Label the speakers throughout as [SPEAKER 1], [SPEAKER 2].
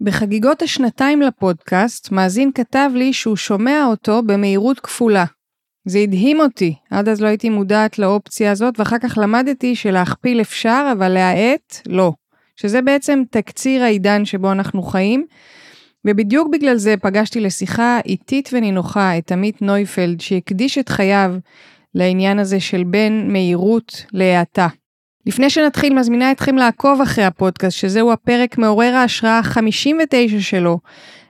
[SPEAKER 1] בחגיגות השנתיים לפודקאסט, מאזין כתב לי שהוא שומע אותו במהירות כפולה. זה הדהים אותי, עד אז לא הייתי מודעת לאופציה הזאת, ואחר כך למדתי שלהכפיל אפשר, אבל להאט, לא. שזה בעצם תקציר העידן שבו אנחנו חיים. ובדיוק בגלל זה פגשתי לשיחה איטית ונינוחה את עמית נויפלד, שהקדיש את חייו לעניין הזה של בין מהירות להאטה. לפני שנתחיל, מזמינה אתכם לעקוב אחרי הפודקאסט, שזהו הפרק מעורר ההשראה ה-59 שלו,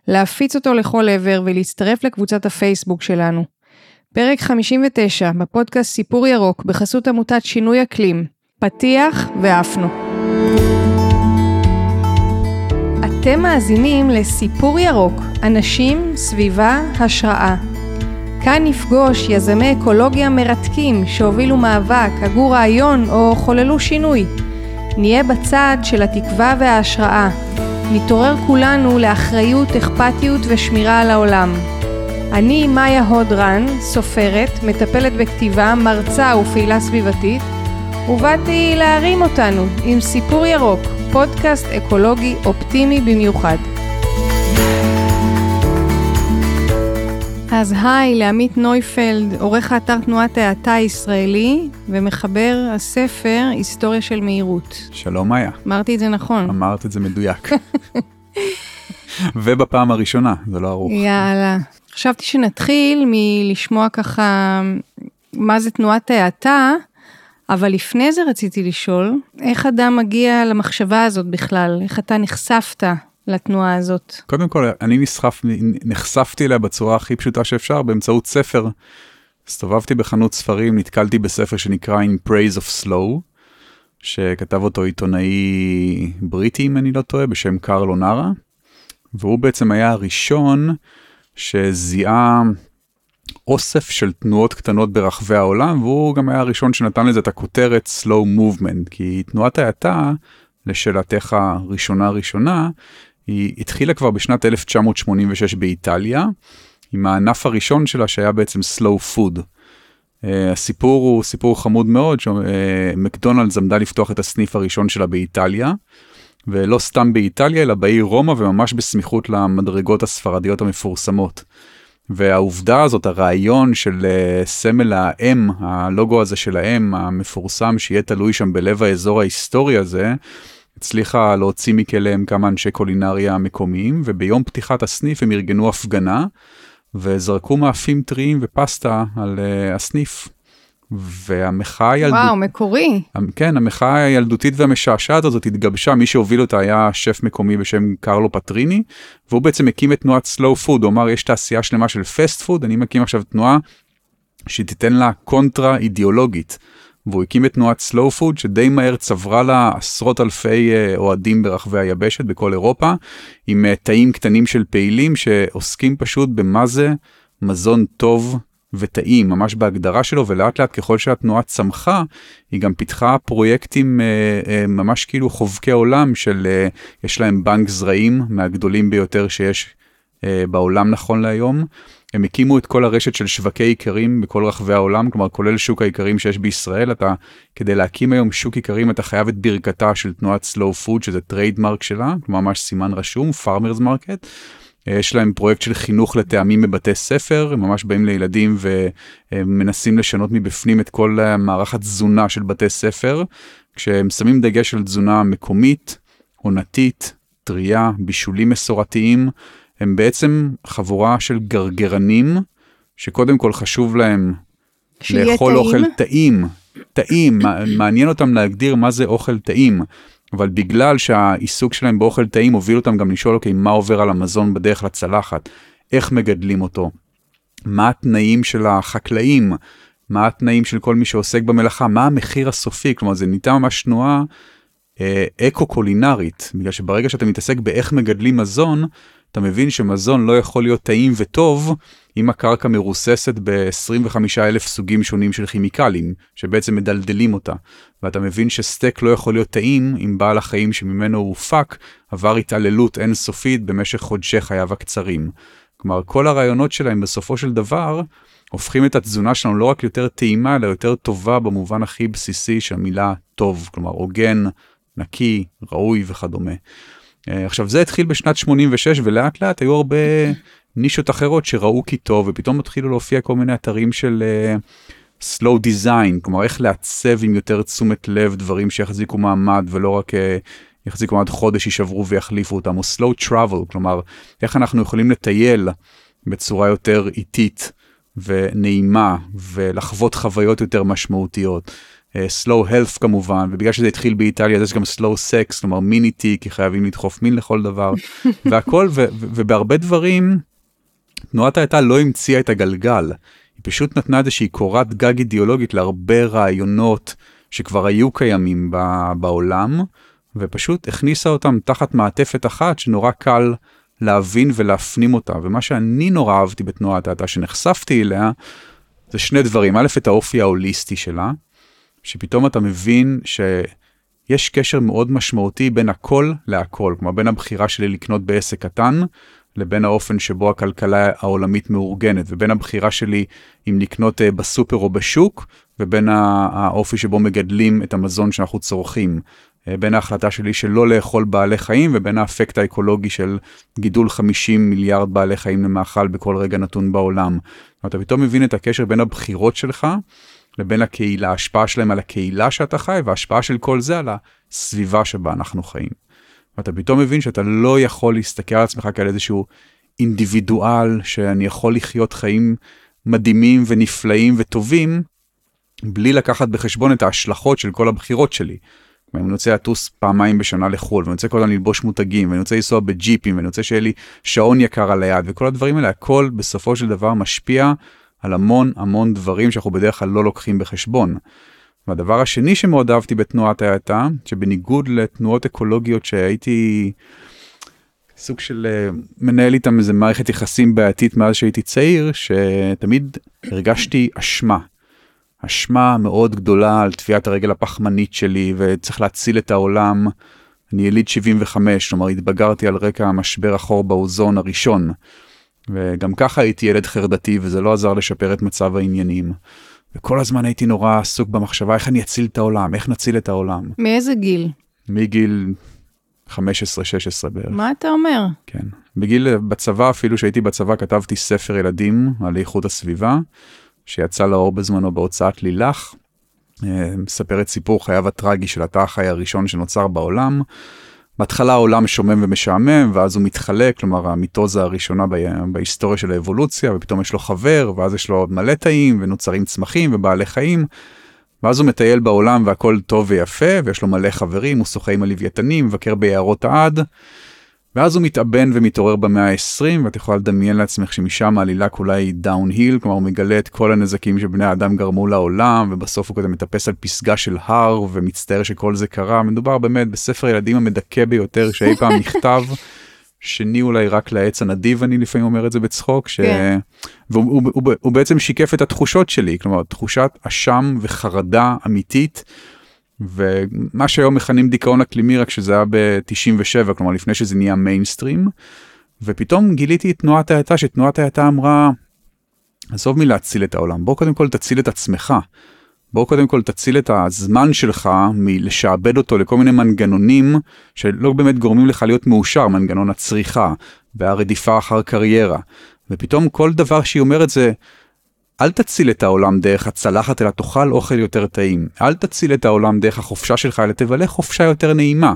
[SPEAKER 1] להפיץ אותו לכל עבר ולהצטרף לקבוצת הפייסבוק שלנו. פרק 59 בפודקאסט סיפור ירוק בחסות עמותת שינוי אקלים. פתיח ועפנו. אתם מאזינים לסיפור ירוק, אנשים, סביבה, השראה. כאן נפגוש יזמי אקולוגיה מרתקים שהובילו מאבק, הגו רעיון או חוללו שינוי. נהיה בצד של התקווה וההשראה. נתעורר כולנו לאחריות, אכפתיות ושמירה על העולם. אני מאיה הודרן, סופרת, מטפלת בכתיבה, מרצה ופעילה סביבתית, ובאתי להרים אותנו עם סיפור ירוק, פודקאסט אקולוגי אופטימי במיוחד. אז היי לעמית נויפלד, עורך האתר תנועת האטה הישראלי ומחבר הספר היסטוריה של מהירות.
[SPEAKER 2] שלום מאיה.
[SPEAKER 1] אמרתי את זה נכון.
[SPEAKER 2] אמרת את זה מדויק. ובפעם הראשונה, זה לא ארוך.
[SPEAKER 1] יאללה. חשבתי שנתחיל מלשמוע ככה מה זה תנועת האטה, אבל לפני זה רציתי לשאול, איך אדם מגיע למחשבה הזאת בכלל? איך אתה נחשפת לתנועה הזאת?
[SPEAKER 2] קודם כל, אני נסחף, נחשפתי אליה בצורה הכי פשוטה שאפשר, באמצעות ספר. הסתובבתי בחנות ספרים, נתקלתי בספר שנקרא In Praise of Slow, שכתב אותו עיתונאי בריטי, אם אני לא טועה, בשם קרלו נארה, והוא בעצם היה הראשון שזיהה אוסף של תנועות קטנות ברחבי העולם, והוא גם היה הראשון שנתן לזה את הכותרת Slow Movement, כי תנועת האטה, לשאלתך ראשונה ראשונה, היא התחילה כבר בשנת 1986 באיטליה, עם הענף הראשון שלה שהיה בעצם Slow Food. Uh, הסיפור הוא סיפור חמוד מאוד, שמקדונלדס uh, עמדה לפתוח את הסניף הראשון שלה באיטליה, ולא סתם באיטליה, אלא בעיר רומא וממש בסמיכות למדרגות הספרדיות המפורסמות. והעובדה הזאת, הרעיון של uh, סמל האם, הלוגו הזה של האם המפורסם, שיהיה תלוי שם בלב האזור ההיסטורי הזה, הצליחה להוציא מכליהם כמה אנשי קולינריה מקומיים, וביום פתיחת הסניף הם ארגנו הפגנה, וזרקו מאפים טריים ופסטה על אה, הסניף. והמחאה
[SPEAKER 1] הילדותית, וואו, מקורי.
[SPEAKER 2] כן, המחאה הילדותית והמשעשעת הזאת התגבשה, מי שהוביל אותה היה שף מקומי בשם קרלו פטריני, והוא בעצם הקים את תנועת Slow Food, הוא אמר יש תעשייה שלמה של fast food, אני מקים עכשיו תנועה שתיתן לה קונטרה אידיאולוגית. והוא הקים את תנועת Slow Food שדי מהר צברה לה עשרות אלפי אה, אוהדים ברחבי היבשת בכל אירופה, עם אה, תאים קטנים של פעילים שעוסקים פשוט במה זה מזון טוב וטעים, ממש בהגדרה שלו, ולאט לאט ככל שהתנועה צמחה, היא גם פיתחה פרויקטים אה, אה, ממש כאילו חובקי עולם של, אה, יש להם בנק זרעים מהגדולים ביותר שיש אה, בעולם נכון להיום. הם הקימו את כל הרשת של שווקי איכרים בכל רחבי העולם, כלומר כולל שוק האיכרים שיש בישראל, אתה, כדי להקים היום שוק איכרים אתה חייב את ברכתה של תנועת Slow Food, שזה trademark שלה, ממש סימן רשום, farmers market. יש להם פרויקט של חינוך לטעמים בבתי ספר, הם ממש באים לילדים ומנסים לשנות מבפנים את כל מערך התזונה של בתי ספר, כשהם שמים דגש על תזונה מקומית, עונתית, טריה, בישולים מסורתיים, הם בעצם חבורה של גרגרנים, שקודם כל חשוב להם לאכול טעים. אוכל טעים, טעים, מעניין אותם להגדיר מה זה אוכל טעים. אבל בגלל שהעיסוק שלהם באוכל טעים הוביל אותם גם לשאול, אוקיי, מה עובר על המזון בדרך לצלחת? איך מגדלים אותו? מה התנאים של החקלאים? מה התנאים של כל מי שעוסק במלאכה? מה המחיר הסופי? כלומר, זה ניתן ממש תנועה אה, אקו-קולינרית, בגלל שברגע שאתה מתעסק באיך מגדלים מזון, אתה מבין שמזון לא יכול להיות טעים וטוב אם הקרקע מרוססת ב-25 אלף סוגים שונים של כימיקלים, שבעצם מדלדלים אותה. ואתה מבין שסטייק לא יכול להיות טעים אם בעל החיים שממנו הוא הופק עבר התעללות אינסופית במשך חודשי חייו הקצרים. כלומר, כל הרעיונות שלהם בסופו של דבר הופכים את התזונה שלנו לא רק יותר טעימה, אלא יותר טובה במובן הכי בסיסי של המילה טוב, כלומר הוגן, נקי, ראוי וכדומה. אה, עכשיו זה התחיל בשנת 86 ולאט לאט היו הרבה נישות אחרות שראו כי טוב ופתאום התחילו להופיע כל מיני אתרים של uh, slow design, כלומר איך לעצב עם יותר תשומת לב דברים שיחזיקו מעמד ולא רק uh, יחזיקו מעמד חודש, יישברו ויחליפו אותם, או slow travel, כלומר איך אנחנו יכולים לטייל בצורה יותר איטית ונעימה ולחוות חוויות יותר משמעותיות. Uh, slow health כמובן ובגלל שזה התחיל באיטליה אז יש גם slow sex כלומר מיניטי כי חייבים לדחוף מין לכל דבר. והכל ו- ו- ובהרבה דברים תנועת האטה לא המציאה את הגלגל. היא פשוט נתנה איזושהי קורת גג אידיאולוגית להרבה רעיונות שכבר היו קיימים ב- בעולם ופשוט הכניסה אותם תחת מעטפת אחת שנורא קל להבין ולהפנים אותה. ומה שאני נורא אהבתי בתנועת האטה שנחשפתי אליה זה שני דברים. א' את האופי ההוליסטי שלה שפתאום אתה מבין שיש קשר מאוד משמעותי בין הכל להכל, כלומר בין הבחירה שלי לקנות בעסק קטן לבין האופן שבו הכלכלה העולמית מאורגנת, ובין הבחירה שלי אם לקנות אה, בסופר או בשוק, ובין האופי שבו מגדלים את המזון שאנחנו צורכים. אה, בין ההחלטה שלי שלא לאכול בעלי חיים ובין האפקט האקולוגי של גידול 50 מיליארד בעלי חיים למאכל בכל רגע נתון בעולם. אתה פתאום מבין את הקשר בין הבחירות שלך לבין הקהילה, ההשפעה שלהם על הקהילה שאתה חי וההשפעה של כל זה על הסביבה שבה אנחנו חיים. ואתה פתאום מבין שאתה לא יכול להסתכל על עצמך כאל איזשהו אינדיבידואל שאני יכול לחיות חיים מדהימים ונפלאים וטובים בלי לקחת בחשבון את ההשלכות של כל הבחירות שלי. אני רוצה לטוס פעמיים בשנה לחו"ל ואני רוצה כל הזמן ללבוש מותגים ואני רוצה לנסוע בג'יפים ואני רוצה שיהיה לי שעון יקר על היד וכל הדברים האלה הכל בסופו של דבר משפיע על המון המון דברים שאנחנו בדרך כלל לא לוקחים בחשבון. והדבר השני שמאוד אהבתי בתנועת האטה, שבניגוד לתנועות אקולוגיות שהייתי סוג של אה, מנהל איתם איזה מערכת יחסים בעייתית מאז שהייתי צעיר, שתמיד הרגשתי אשמה. אשמה מאוד גדולה על טביעת הרגל הפחמנית שלי וצריך להציל את העולם. אני יליד 75, כלומר התבגרתי על רקע המשבר החור באוזון הראשון. וגם ככה הייתי ילד חרדתי וזה לא עזר לשפר את מצב העניינים. וכל הזמן הייתי נורא עסוק במחשבה איך אני אציל את העולם, איך נציל את העולם.
[SPEAKER 1] מאיזה גיל?
[SPEAKER 2] מגיל 15-16 בערך.
[SPEAKER 1] מה אתה אומר?
[SPEAKER 2] כן. בגיל, בצבא, אפילו שהייתי בצבא, כתבתי ספר ילדים על איכות הסביבה, שיצא לאור בזמנו בהוצאת לילך. אה, מספר את סיפור חייו הטרגי של התא החי הראשון שנוצר בעולם. בהתחלה העולם שומם ומשעמם ואז הוא מתחלק כלומר המיטוזה הראשונה בהיסטוריה של האבולוציה ופתאום יש לו חבר ואז יש לו עוד מלא תאים ונוצרים צמחים ובעלי חיים. ואז הוא מטייל בעולם והכל טוב ויפה ויש לו מלא חברים הוא שוחה עם הלוויתנים מבקר ביערות העד. ואז הוא מתאבן ומתעורר במאה ה-20 ואת יכולה לדמיין לעצמך שמשם העלילה כולה היא downhill, כלומר הוא מגלה את כל הנזקים שבני האדם גרמו לעולם ובסוף הוא כזה מטפס על פסגה של הר ומצטער שכל זה קרה. מדובר באמת בספר ילדים המדכא ביותר שאי פעם נכתב. שני אולי רק לעץ הנדיב אני לפעמים אומר את זה בצחוק ש... כן. והוא הוא, הוא, הוא בעצם שיקף את התחושות שלי כלומר תחושת אשם וחרדה אמיתית ומה שהיום מכנים דיכאון אקלימי רק שזה היה ב-97 כלומר לפני שזה נהיה מיינסטרים ופתאום גיליתי את תנועת ההאטה שתנועת ההאטה אמרה עזוב מלהציל את העולם בוא קודם כל תציל את עצמך. בוא קודם כל תציל את הזמן שלך מלשעבד אותו לכל מיני מנגנונים שלא באמת גורמים לך להיות מאושר מנגנון הצריכה והרדיפה אחר קריירה ופתאום כל דבר שהיא אומרת זה אל תציל את העולם דרך הצלחת אלא תאכל אוכל יותר טעים. אל תציל את העולם דרך החופשה שלך אלא תבלה חופשה יותר נעימה.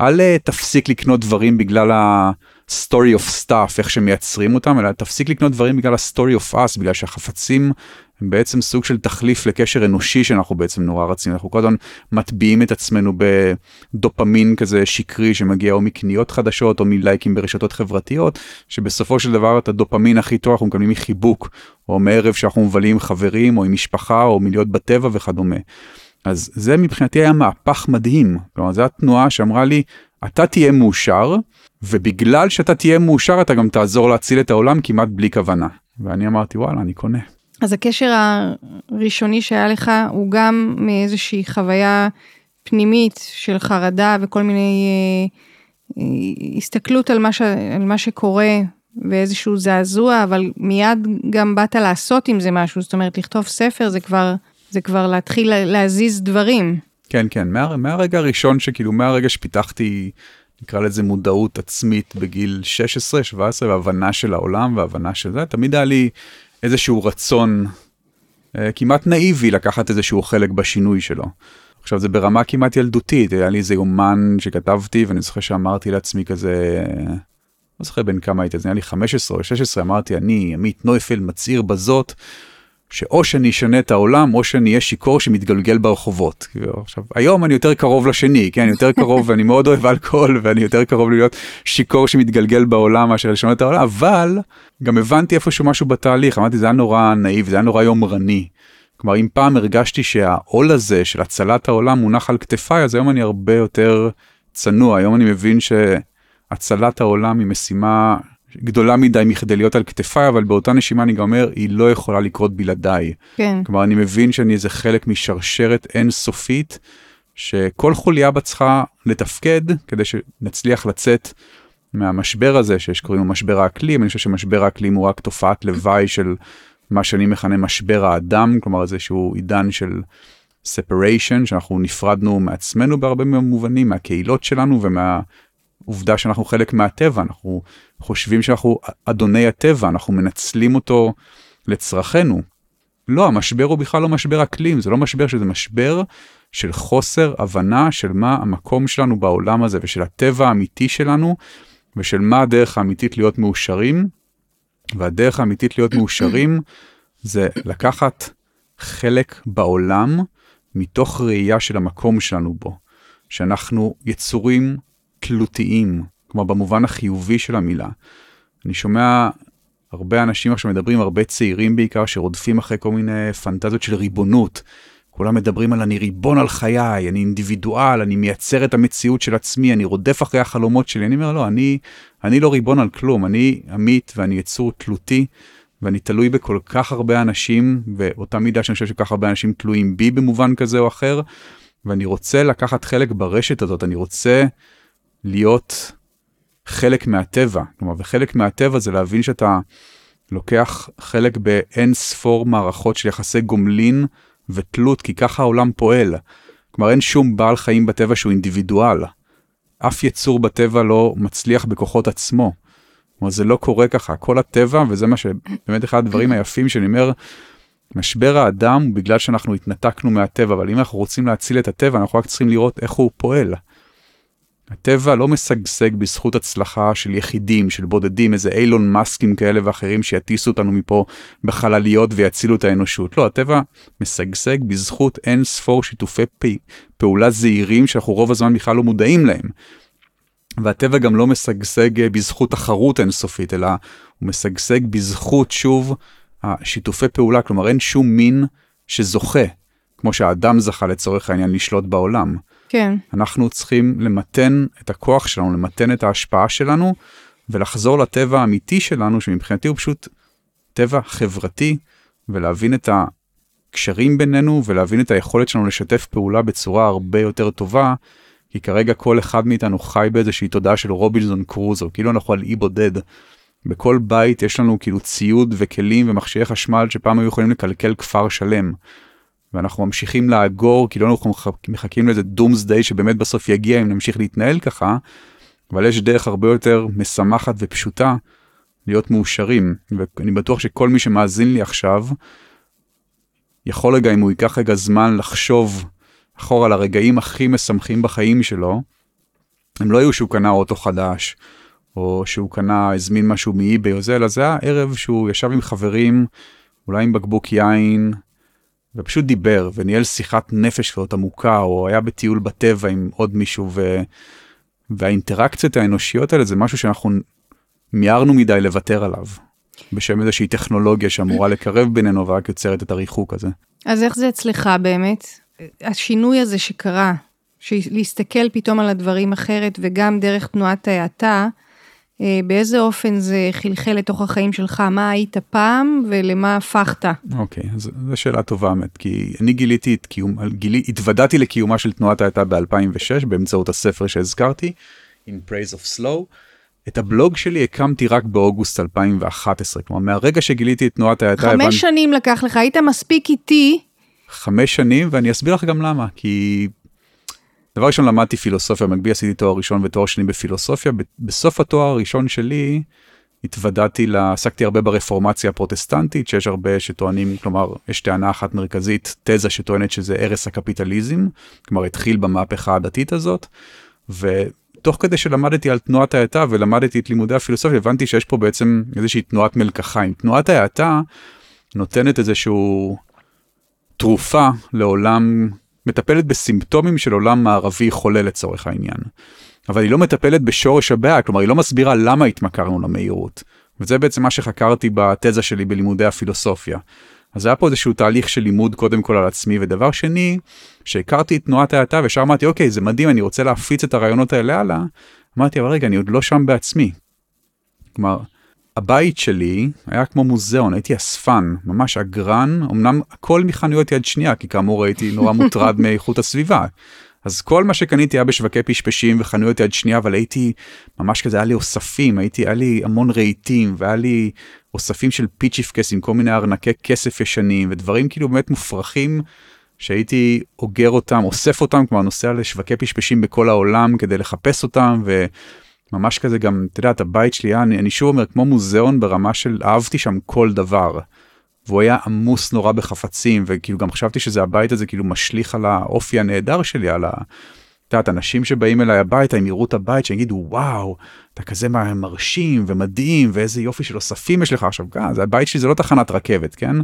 [SPEAKER 2] אל אה, תפסיק לקנות דברים בגלל ה-story of stuff, איך שמייצרים אותם, אלא תפסיק לקנות דברים בגלל ה-story of us, בגלל שהחפצים הם בעצם סוג של תחליף לקשר אנושי שאנחנו בעצם נורא רצים. אנחנו כל הזמן מטביעים את עצמנו בדופמין כזה שקרי שמגיע או מקניות חדשות או מלייקים ברשתות חברתיות, שבסופו של דבר את הדופמין הכי טוב אנחנו מקבלים מחיבוק, או מערב שאנחנו מבלים עם חברים או עם משפחה או מלהיות בטבע וכדומה. אז זה מבחינתי היה מהפך מדהים. כלומר, זו התנועה שאמרה לי, אתה תהיה מאושר, ובגלל שאתה תהיה מאושר אתה גם תעזור להציל את העולם כמעט בלי כוונה. ואני אמרתי, וואלה, אני קונה.
[SPEAKER 1] אז הקשר הראשוני שהיה לך הוא גם מאיזושהי חוויה פנימית של חרדה וכל מיני אה, אה, הסתכלות על מה, ש, על מה שקורה ואיזשהו זעזוע, אבל מיד גם באת לעשות עם זה משהו, זאת אומרת לכתוב ספר זה כבר, זה כבר להתחיל להזיז דברים.
[SPEAKER 2] כן, כן, מה, מהרגע הראשון שכאילו מהרגע שפיתחתי נקרא לזה מודעות עצמית בגיל 16, 17, והבנה של העולם והבנה של זה, תמיד היה לי איזשהו רצון אה, כמעט נאיבי לקחת איזשהו חלק בשינוי שלו. עכשיו זה ברמה כמעט ילדותית, היה לי איזה יומן שכתבתי ואני זוכר שאמרתי לעצמי כזה, לא זוכר בין כמה הייתי, זה היה לי 15 או 16, אמרתי אני, עמית נויפל, מצהיר בזאת, שאו שאני אשנה את העולם או שאני אהיה שיכור שמתגלגל ברחובות. עכשיו, היום אני יותר קרוב לשני, כן, יותר קרוב ואני מאוד אוהב אלכוהול ואני יותר קרוב להיות שיכור שמתגלגל בעולם מאשר לשנות את העולם, אבל גם הבנתי איפשהו משהו בתהליך, אמרתי זה היה נורא נאיב, זה היה נורא יומרני. כלומר אם פעם הרגשתי שהעול הזה של הצלת העולם מונח על כתפיי, אז היום אני הרבה יותר צנוע, היום אני מבין שהצלת העולם היא משימה גדולה מדי מכדי להיות על כתפיי, אבל באותה נשימה אני גם אומר, היא לא יכולה לקרות בלעדיי.
[SPEAKER 1] כן.
[SPEAKER 2] כלומר, אני מבין שאני איזה חלק משרשרת אינסופית, שכל חוליה בה צריכה לתפקד כדי שנצליח לצאת מהמשבר הזה, שיש קוראים לו משבר האקלים, אני חושב שמשבר האקלים הוא רק תופעת לוואי של מה שאני מכנה משבר האדם, כלומר איזשהו עידן של separation, שאנחנו נפרדנו מעצמנו בהרבה מובנים, מהקהילות שלנו ומה... עובדה שאנחנו חלק מהטבע, אנחנו חושבים שאנחנו אדוני הטבע, אנחנו מנצלים אותו לצרכנו. לא, המשבר הוא בכלל לא משבר אקלים, זה לא משבר שזה משבר של חוסר הבנה של מה המקום שלנו בעולם הזה ושל הטבע האמיתי שלנו ושל מה הדרך האמיתית להיות מאושרים. והדרך האמיתית להיות מאושרים זה לקחת חלק בעולם מתוך ראייה של המקום שלנו בו, שאנחנו יצורים תלותיים, כלומר במובן החיובי של המילה. אני שומע הרבה אנשים עכשיו מדברים, הרבה צעירים בעיקר, שרודפים אחרי כל מיני פנטזיות של ריבונות. כולם מדברים על אני ריבון על חיי, אני אינדיבידואל, אני מייצר את המציאות של עצמי, אני רודף אחרי החלומות שלי. אני אומר, לא, אני, אני לא ריבון על כלום, אני עמית ואני יצור תלותי, ואני תלוי בכל כך הרבה אנשים, ואותה מידה שאני חושב שכל כך הרבה אנשים תלויים בי במובן כזה או אחר, ואני רוצה לקחת חלק ברשת הזאת, אני רוצה להיות חלק מהטבע. כלומר, וחלק מהטבע זה להבין שאתה לוקח חלק באין ספור מערכות של יחסי גומלין ותלות, כי ככה העולם פועל. כלומר, אין שום בעל חיים בטבע שהוא אינדיבידואל. אף יצור בטבע לא מצליח בכוחות עצמו. כלומר, זה לא קורה ככה. כל הטבע, וזה מה שבאמת אחד הדברים היפים שאני אומר, משבר האדם הוא בגלל שאנחנו התנתקנו מהטבע, אבל אם אנחנו רוצים להציל את הטבע, אנחנו רק צריכים לראות איך הוא פועל. הטבע לא משגשג בזכות הצלחה של יחידים, של בודדים, איזה אילון מאסקים כאלה ואחרים שיטיסו אותנו מפה בחלליות ויצילו את האנושות. לא, הטבע משגשג בזכות אין ספור שיתופי פעולה זהירים שאנחנו רוב הזמן בכלל לא מודעים להם. והטבע גם לא משגשג בזכות תחרות אינסופית, אלא הוא משגשג בזכות, שוב, השיתופי פעולה, כלומר אין שום מין שזוכה, כמו שהאדם זכה לצורך העניין לשלוט בעולם.
[SPEAKER 1] כן.
[SPEAKER 2] אנחנו צריכים למתן את הכוח שלנו, למתן את ההשפעה שלנו, ולחזור לטבע האמיתי שלנו, שמבחינתי הוא פשוט טבע חברתי, ולהבין את הקשרים בינינו, ולהבין את היכולת שלנו לשתף פעולה בצורה הרבה יותר טובה, כי כרגע כל אחד מאיתנו חי באיזושהי תודעה של רובינזון קרוזו, כאילו אנחנו על אי בודד. בכל בית יש לנו כאילו ציוד וכלים ומכשירי חשמל שפעם היו יכולים לקלקל כפר שלם. ואנחנו ממשיכים לאגור, כאילו אנחנו מחכים לאיזה דומסדיי שבאמת בסוף יגיע אם נמשיך להתנהל ככה, אבל יש דרך הרבה יותר משמחת ופשוטה להיות מאושרים, ואני בטוח שכל מי שמאזין לי עכשיו, יכול רגע, אם הוא ייקח רגע זמן לחשוב אחורה לרגעים הכי משמחים בחיים שלו, הם לא היו שהוא קנה אוטו חדש, או שהוא קנה, הזמין משהו מאיביי או זה, אלא זה היה ערב שהוא ישב עם חברים, אולי עם בקבוק יין, ופשוט דיבר וניהל שיחת נפש כזאת עמוקה, או היה בטיול בטבע עם עוד מישהו, ו... והאינטראקציות האנושיות האלה זה משהו שאנחנו מיהרנו מדי לוותר עליו, בשם איזושהי טכנולוגיה שאמורה לקרב בינינו ורק יוצרת את הריחוק הזה.
[SPEAKER 1] אז איך זה אצלך באמת? השינוי הזה שקרה, להסתכל פתאום על הדברים אחרת וגם דרך תנועת ההאטה, באיזה אופן זה חלחל לתוך החיים שלך, מה היית פעם ולמה הפכת?
[SPEAKER 2] אוקיי, okay, אז זו שאלה טובה באמת, כי אני גיליתי את קיום, גילי, התוודעתי לקיומה של תנועת ההאטה ב-2006 באמצעות הספר שהזכרתי, In Praise of Slow. את הבלוג שלי הקמתי רק באוגוסט 2011, כלומר מהרגע שגיליתי את תנועת ההאטה...
[SPEAKER 1] חמש הבנ... שנים לקח לך, היית מספיק איטי.
[SPEAKER 2] חמש שנים, ואני אסביר לך גם למה, כי דבר ראשון למדתי פילוסופיה, במקביל עשיתי תואר ראשון ותואר שני בפילוסופיה. בסוף התואר הראשון שלי התוודעתי, עסקתי הרבה ברפורמציה הפרוטסטנטית, שיש הרבה שטוענים, כלומר, יש טענה אחת מרכזית, תזה שטוענת שזה הרס הקפיטליזם, כלומר התחיל במהפכה הדתית הזאת. ותוך כדי שלמדתי על תנועת ההאטה ולמדתי את לימודי הפילוסופיה, הבנתי שיש פה בעצם איזושהי תנועת מלקחיים. תנועת ההאטה נותנת איזשהו תרופה לעולם, מטפלת בסימפטומים של עולם מערבי חולה לצורך העניין. אבל היא לא מטפלת בשורש הבעיה, כלומר היא לא מסבירה למה התמכרנו למהירות. וזה בעצם מה שחקרתי בתזה שלי בלימודי הפילוסופיה. אז היה פה איזשהו תהליך של לימוד קודם כל על עצמי, ודבר שני, שהכרתי את תנועת ההאטה וישר אמרתי, אוקיי, זה מדהים, אני רוצה להפיץ את הרעיונות האלה הלאה, אמרתי, אבל רגע, אני עוד לא שם בעצמי. כלומר, הבית שלי היה כמו מוזיאון, הייתי אספן, ממש אגרן, אמנם הכל מחנויות יד שנייה, כי כאמור הייתי נורא מוטרד מאיכות הסביבה. אז כל מה שקניתי היה בשווקי פשפשים וחנויות יד שנייה, אבל הייתי ממש כזה, היה לי אוספים, הייתי, היה לי המון רהיטים, והיה לי אוספים של פיצ'יפקס עם כל מיני ארנקי כסף ישנים, ודברים כאילו באמת מופרכים, שהייתי אוגר אותם, אוסף אותם, כלומר נוסע לשווקי פשפשים בכל העולם כדי לחפש אותם, וממש כזה גם, אתה יודע, את הבית שלי, אני, אני שוב אומר, כמו מוזיאון ברמה של אהבתי שם כל דבר. והוא היה עמוס נורא בחפצים וכאילו גם חשבתי שזה הבית הזה כאילו משליך על האופי הנהדר שלי על ה... את יודעת, אנשים שבאים אליי הביתה, הם יראו את הבית, שיגידו, וואו, אתה כזה מרשים ומדהים, ואיזה יופי של אוספים יש לך עכשיו. זה הבית שלי זה לא תחנת רכבת, כן?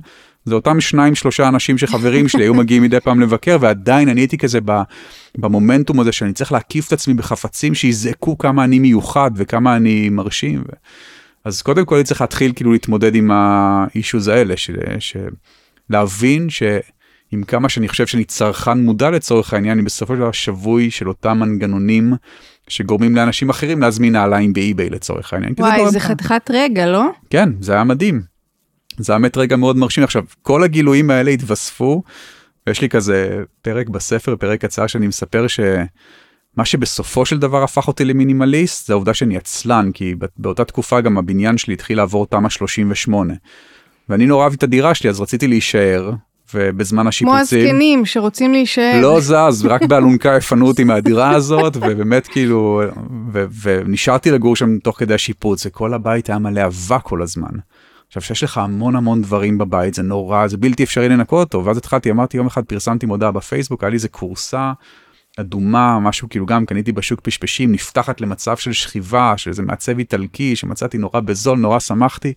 [SPEAKER 2] זה אותם שניים, שלושה אנשים שחברים שלי היו מגיעים מדי פעם לבקר, ועדיין אני הייתי כזה במומנטום הזה שאני צריך להקיף את עצמי בחפצים שיזעקו כמה אני מיוחד וכמה אני מרשים. ו... אז קודם כל אני צריך להתחיל כאילו להתמודד עם האישוז האלה, ש, ש, להבין שעם כמה שאני חושב שאני צרכן מודע לצורך העניין, אני בסופו של דבר שבוי של אותם מנגנונים שגורמים לאנשים אחרים להזמין נעליים באי-ביי לצורך העניין.
[SPEAKER 1] וואי, זה חתיכת רגע, לא?
[SPEAKER 2] כן, זה היה מדהים. זה באמת רגע מאוד מרשים. עכשיו, כל הגילויים האלה התווספו, ויש לי כזה פרק בספר, פרק קצר שאני מספר ש... מה שבסופו של דבר הפך אותי למינימליסט זה העובדה שאני עצלן כי באותה תקופה גם הבניין שלי התחיל לעבור תמ"א 38. ואני נורא אהבתי את הדירה שלי אז רציתי להישאר ובזמן השיפוצים.
[SPEAKER 1] כמו הזקנים שרוצים להישאר.
[SPEAKER 2] לא זז רק באלונקה יפנו אותי מהדירה הזאת ובאמת כאילו ו- ונשארתי לגור שם תוך כדי השיפוץ וכל הבית היה מלא אבק כל הזמן. עכשיו שיש לך המון המון דברים בבית זה נורא זה בלתי אפשרי לנקות אותו ואז התחלתי אמרתי יום אחד פרסמתי מודעה בפייסבוק היה לי איזה קורסה אדומה, משהו כאילו גם קניתי בשוק פשפשים, נפתחת למצב של שכיבה, של איזה מעצב איטלקי שמצאתי נורא בזול, נורא שמחתי.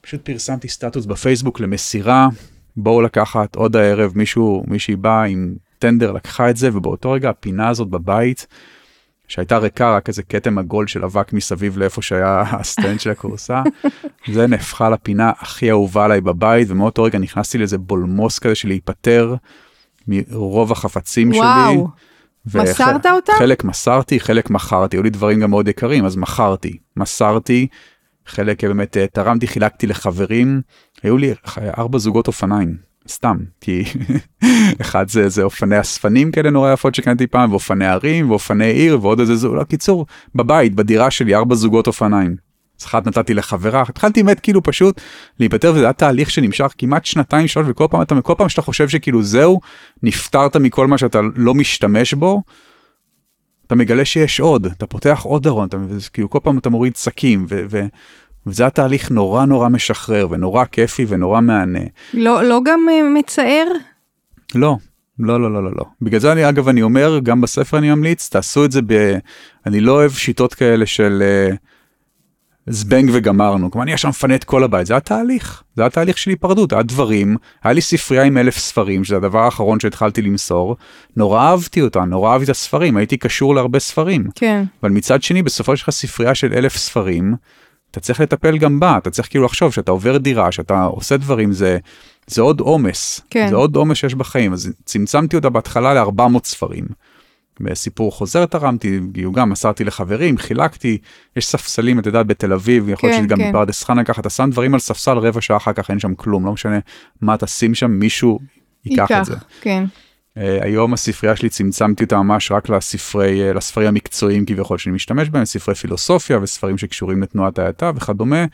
[SPEAKER 2] פשוט פרסמתי סטטוס בפייסבוק למסירה, בואו לקחת עוד הערב, מישהו, מישהי באה עם טנדר, לקחה את זה, ובאותו רגע הפינה הזאת בבית, שהייתה ריקה, רק איזה כתם עגול של אבק מסביב לאיפה שהיה הסטנד של הכורסה, זה נהפכה לפינה הכי אהובה עליי בבית, ומאותו רגע נכנסתי לאיזה בולמוס כזה של להיפטר מרוב החפצים וואו. שלי.
[SPEAKER 1] מסרת אותה?
[SPEAKER 2] חלק מסרתי, חלק מכרתי, היו לי דברים גם מאוד יקרים, אז מכרתי, מסרתי, חלק באמת אה, תרמתי, חילקתי לחברים, היו לי ארבע זוגות אופניים, סתם, כי אחד זה, זה אופני אספנים כאלה נורא יפות שקניתי פעם, ואופני ערים, ואופני עיר, ועוד איזה זוג, לא, קיצור, בבית, בדירה שלי, ארבע זוגות אופניים. אז אחת נתתי לחברה, התחלתי באמת כאילו פשוט להיפטר וזה היה תהליך שנמשך כמעט שנתיים שלוש וכל פעם אתה כל פעם שאתה חושב שכאילו זהו נפטרת מכל מה שאתה לא משתמש בו. אתה מגלה שיש עוד אתה פותח עוד ארון אתה כאילו כל פעם אתה מוריד שקים ו, וזה היה תהליך נורא נורא משחרר ונורא כיפי ונורא מהנה.
[SPEAKER 1] לא לא גם uh, מצער?
[SPEAKER 2] לא לא לא לא לא לא בגלל זה אני אגב אני אומר גם בספר אני ממליץ תעשו את זה ב... אני לא אוהב שיטות כאלה של. Uh, זבנג וגמרנו, כלומר אני עכשיו מפנה את כל הבית, זה היה תהליך, זה היה תהליך של היפרדות, היה דברים, היה לי ספרייה עם אלף ספרים, שזה הדבר האחרון שהתחלתי למסור, נורא אהבתי אותה, נורא אהבתי את הספרים, הייתי קשור להרבה ספרים.
[SPEAKER 1] כן.
[SPEAKER 2] אבל מצד שני, בסופו של דבר ספרייה של אלף ספרים, אתה צריך לטפל גם בה, אתה צריך כאילו לחשוב שאתה עובר דירה, שאתה עושה דברים, זה, זה עוד עומס, כן. זה עוד עומס שיש בחיים, אז צמצמתי אותה בהתחלה ל-400 ספרים. בסיפור חוזר תרמתי, גם מסרתי לחברים, חילקתי, יש ספסלים, את יודעת, בתל אביב, יכול להיות כן, שגם כן. בפרדס חנה ככה, אתה שם דברים על ספסל רבע שעה אחר כך אין שם כלום, לא משנה מה תשים שם, מישהו ייקח, ייקח את זה.
[SPEAKER 1] כן.
[SPEAKER 2] Uh, היום הספרייה שלי צמצמתי אותה ממש רק לספרי, uh, לספרים המקצועיים כביכול שאני משתמש בהם, ספרי פילוסופיה וספרים שקשורים לתנועת ההאטה וכדומה.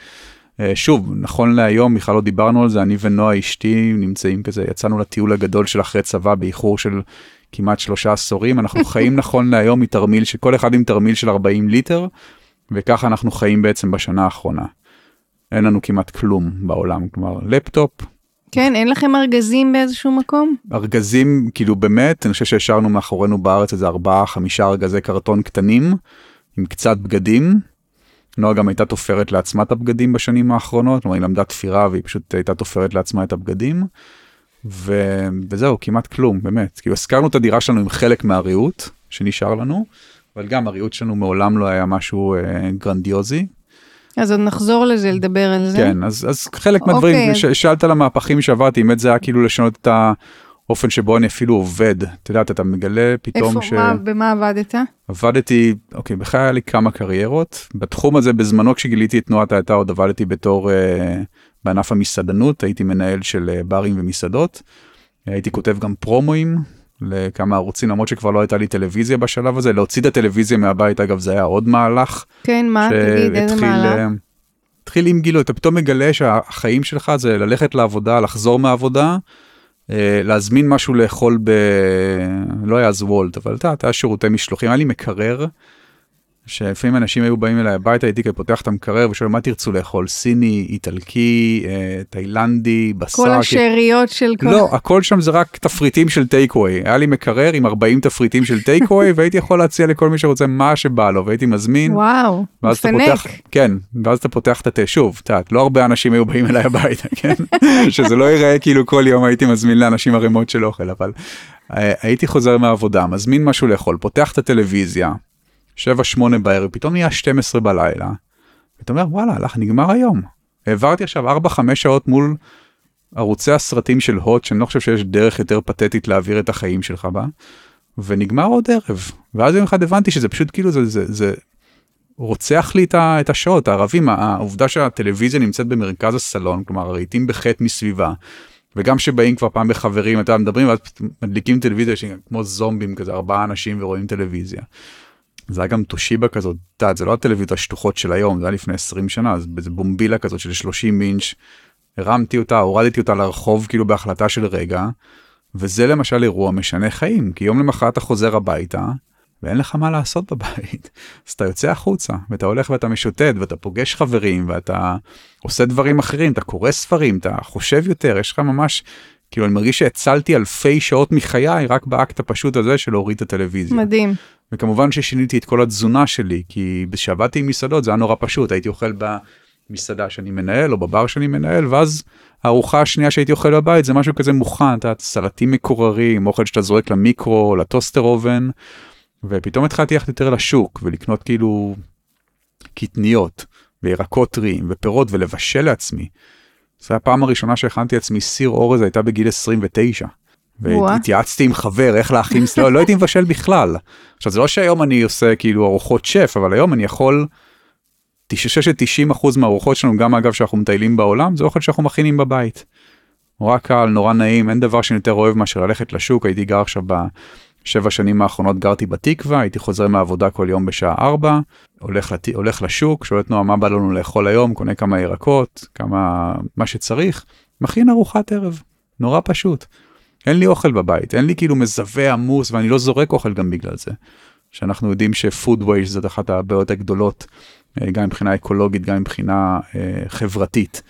[SPEAKER 2] אה, שוב, נכון להיום, בכלל לא דיברנו על זה, אני ונועה אשתי נמצאים כזה, יצאנו לטיול הגדול של אחרי צבא באיחור של כמעט שלושה עשורים, אנחנו חיים נכון להיום מתרמיל, שכל אחד עם תרמיל של 40 ליטר, וככה אנחנו חיים בעצם בשנה האחרונה. אין לנו כמעט כלום בעולם, כלומר לפטופ.
[SPEAKER 1] כן, אין לכם ארגזים באיזשהו מקום?
[SPEAKER 2] ארגזים, כאילו באמת, אני חושב שהשארנו מאחורינו בארץ איזה ארבעה, חמישה ארגזי קרטון קטנים, עם קצת בגדים. נועה גם הייתה תופרת לעצמה את הבגדים בשנים האחרונות, כלומר היא למדה תפירה והיא פשוט הייתה תופרת לעצמה את הבגדים. ו... וזהו, כמעט כלום, באמת. כאילו השכרנו את הדירה שלנו עם חלק מהריהוט שנשאר לנו, אבל גם הריהוט שלנו מעולם לא היה משהו אה, גרנדיוזי.
[SPEAKER 1] אז עוד נחזור לזה, לדבר על זה.
[SPEAKER 2] כן, אז, אז חלק מהדברים,
[SPEAKER 1] אוקיי.
[SPEAKER 2] ש- שאלת על המהפכים שעברתי, באמת זה היה כאילו לשנות את האופן שבו אני אפילו עובד. את יודעת, אתה מגלה פתאום
[SPEAKER 1] איפה, מה, במה עבדת?
[SPEAKER 2] עבדתי, אוקיי, בכלל היה לי כמה קריירות. בתחום הזה, בזמנו כשגיליתי את תנועת האתה, עוד עבדתי בתור, אה, בענף המסעדנות, הייתי מנהל של אה, ברים ומסעדות. הייתי כותב גם פרומואים לכמה ערוצים, למרות שכבר לא הייתה לי טלוויזיה בשלב הזה. להוציא את הטלוויזיה מהבית, אגב, זה היה עוד מהלך.
[SPEAKER 1] כן, מה? תגיד, איזה מהלך?
[SPEAKER 2] אה, התחיל עם גילו, אתה פתאום מגלה שהחיים שלך זה ללכת לעבודה, לחזור מהעבודה, אה, להזמין משהו לאכול ב... לא היה אז וולט, אבל אתה, אתה שירותי משלוחים, היה לי מקרר, שלפעמים אנשים היו באים אליי הביתה, הייתי פותח את המקרר ושואל מה תרצו לאכול, סיני, איטלקי, אה, תאילנדי, בשר.
[SPEAKER 1] כל
[SPEAKER 2] כי-
[SPEAKER 1] השאריות של כל...
[SPEAKER 2] לא, הכל שם זה רק תפריטים של טייקווי. היה לי מקרר עם 40 תפריטים של טייקווי, והייתי יכול להציע לכל מי שרוצה מה שבא לו, והייתי מזמין.
[SPEAKER 1] וואו, מפנק.
[SPEAKER 2] פותח, כן, ואז אתה פותח את התה, שוב, את יודעת, לא הרבה אנשים היו באים אליי הביתה, כן? שזה לא ייראה כאילו כל יום הייתי מזמין לאנשים ערימות של אוכל, אבל אה, הייתי חוזר מהעבודה, מזמין משהו לאכול, פותח את הטלוויזיה, 7-8 בערב, פתאום נהיה 12 בלילה, ואתה אומר, וואלה, הלך, נגמר היום. העברתי עכשיו 4-5 שעות מול ערוצי הסרטים של הוט, שאני לא חושב שיש דרך יותר פתטית להעביר את החיים שלך בה, ונגמר עוד ערב. ואז יום אחד הבנתי שזה פשוט כאילו, זה, זה, זה רוצח לי את, השעות, הערבים, העובדה שהטלוויזיה נמצאת במרכז הסלון, כלומר הרהיטים בחטא מסביבה, וגם שבאים כבר פעם בחברים, אתה מדברים, ואז מדליקים טלוויזיה שהם כמו זומבים כזה, ארבעה אנשים ורואים טלוויזיה. זה היה גם טושיבה כזאת, את יודעת, זה לא הטלוויזיות השטוחות של היום, זה היה לפני 20 שנה, זה באיזה בומבילה כזאת של 30 אינץ', הרמתי אותה, הורדתי אותה לרחוב כאילו בהחלטה של רגע, וזה למשל אירוע משנה חיים, כי יום למחרת אתה חוזר הביתה, ואין לך מה לעשות בבית. אז אתה יוצא החוצה, ואתה הולך ואתה משוטט, ואתה פוגש חברים, ואתה עושה דברים אחרים, אתה קורא ספרים, אתה חושב יותר, יש לך ממש, כאילו אני מרגיש שהצלתי אלפי שעות מחיי רק באקט הפשוט הזה של להוריד את הטלוויזיה.
[SPEAKER 1] מדהים.
[SPEAKER 2] וכמובן ששיניתי את כל התזונה שלי, כי כשעבדתי עם מסעדות זה היה נורא פשוט, הייתי אוכל במסעדה שאני מנהל או בבר שאני מנהל, ואז הארוחה השנייה שהייתי אוכל בבית זה משהו כזה מוכן, אתה יודע, סלטים מקוררים, אוכל שאתה זורק למיקרו, לטוסטר אובן, ופתאום התחלתי ללכת יותר לשוק ולקנות כאילו קטניות וירקות טריים ופירות ולבשל לעצמי. זו הפעם הראשונה שהכנתי לעצמי סיר אורז הייתה בגיל 29. והתייעצתי עם חבר איך להכין, לא, לא הייתי מבשל בכלל. עכשיו זה לא שהיום אני עושה כאילו ארוחות שף, אבל היום אני יכול, 90% מהארוחות שלנו, גם אגב שאנחנו מטיילים בעולם, זה אוכל שאנחנו מכינים בבית. נורא קל, נורא נעים, אין דבר שאני יותר אוהב מאשר ללכת לשוק, הייתי גר עכשיו בשבע שנים האחרונות גרתי בתקווה, הייתי חוזר מהעבודה כל יום בשעה 4, הולך, לת... הולך לשוק, שואל את נועה מה בא לנו לאכול היום, קונה כמה ירקות, כמה מה שצריך, מכין ארוחת ערב, נורא פשוט. אין לי אוכל בבית, אין לי כאילו מזווה עמוס ואני לא זורק אוכל גם בגלל זה. שאנחנו יודעים שפוד ווייז זאת אחת הבעיות הגדולות, אה, גם מבחינה אקולוגית, גם מבחינה אה, חברתית.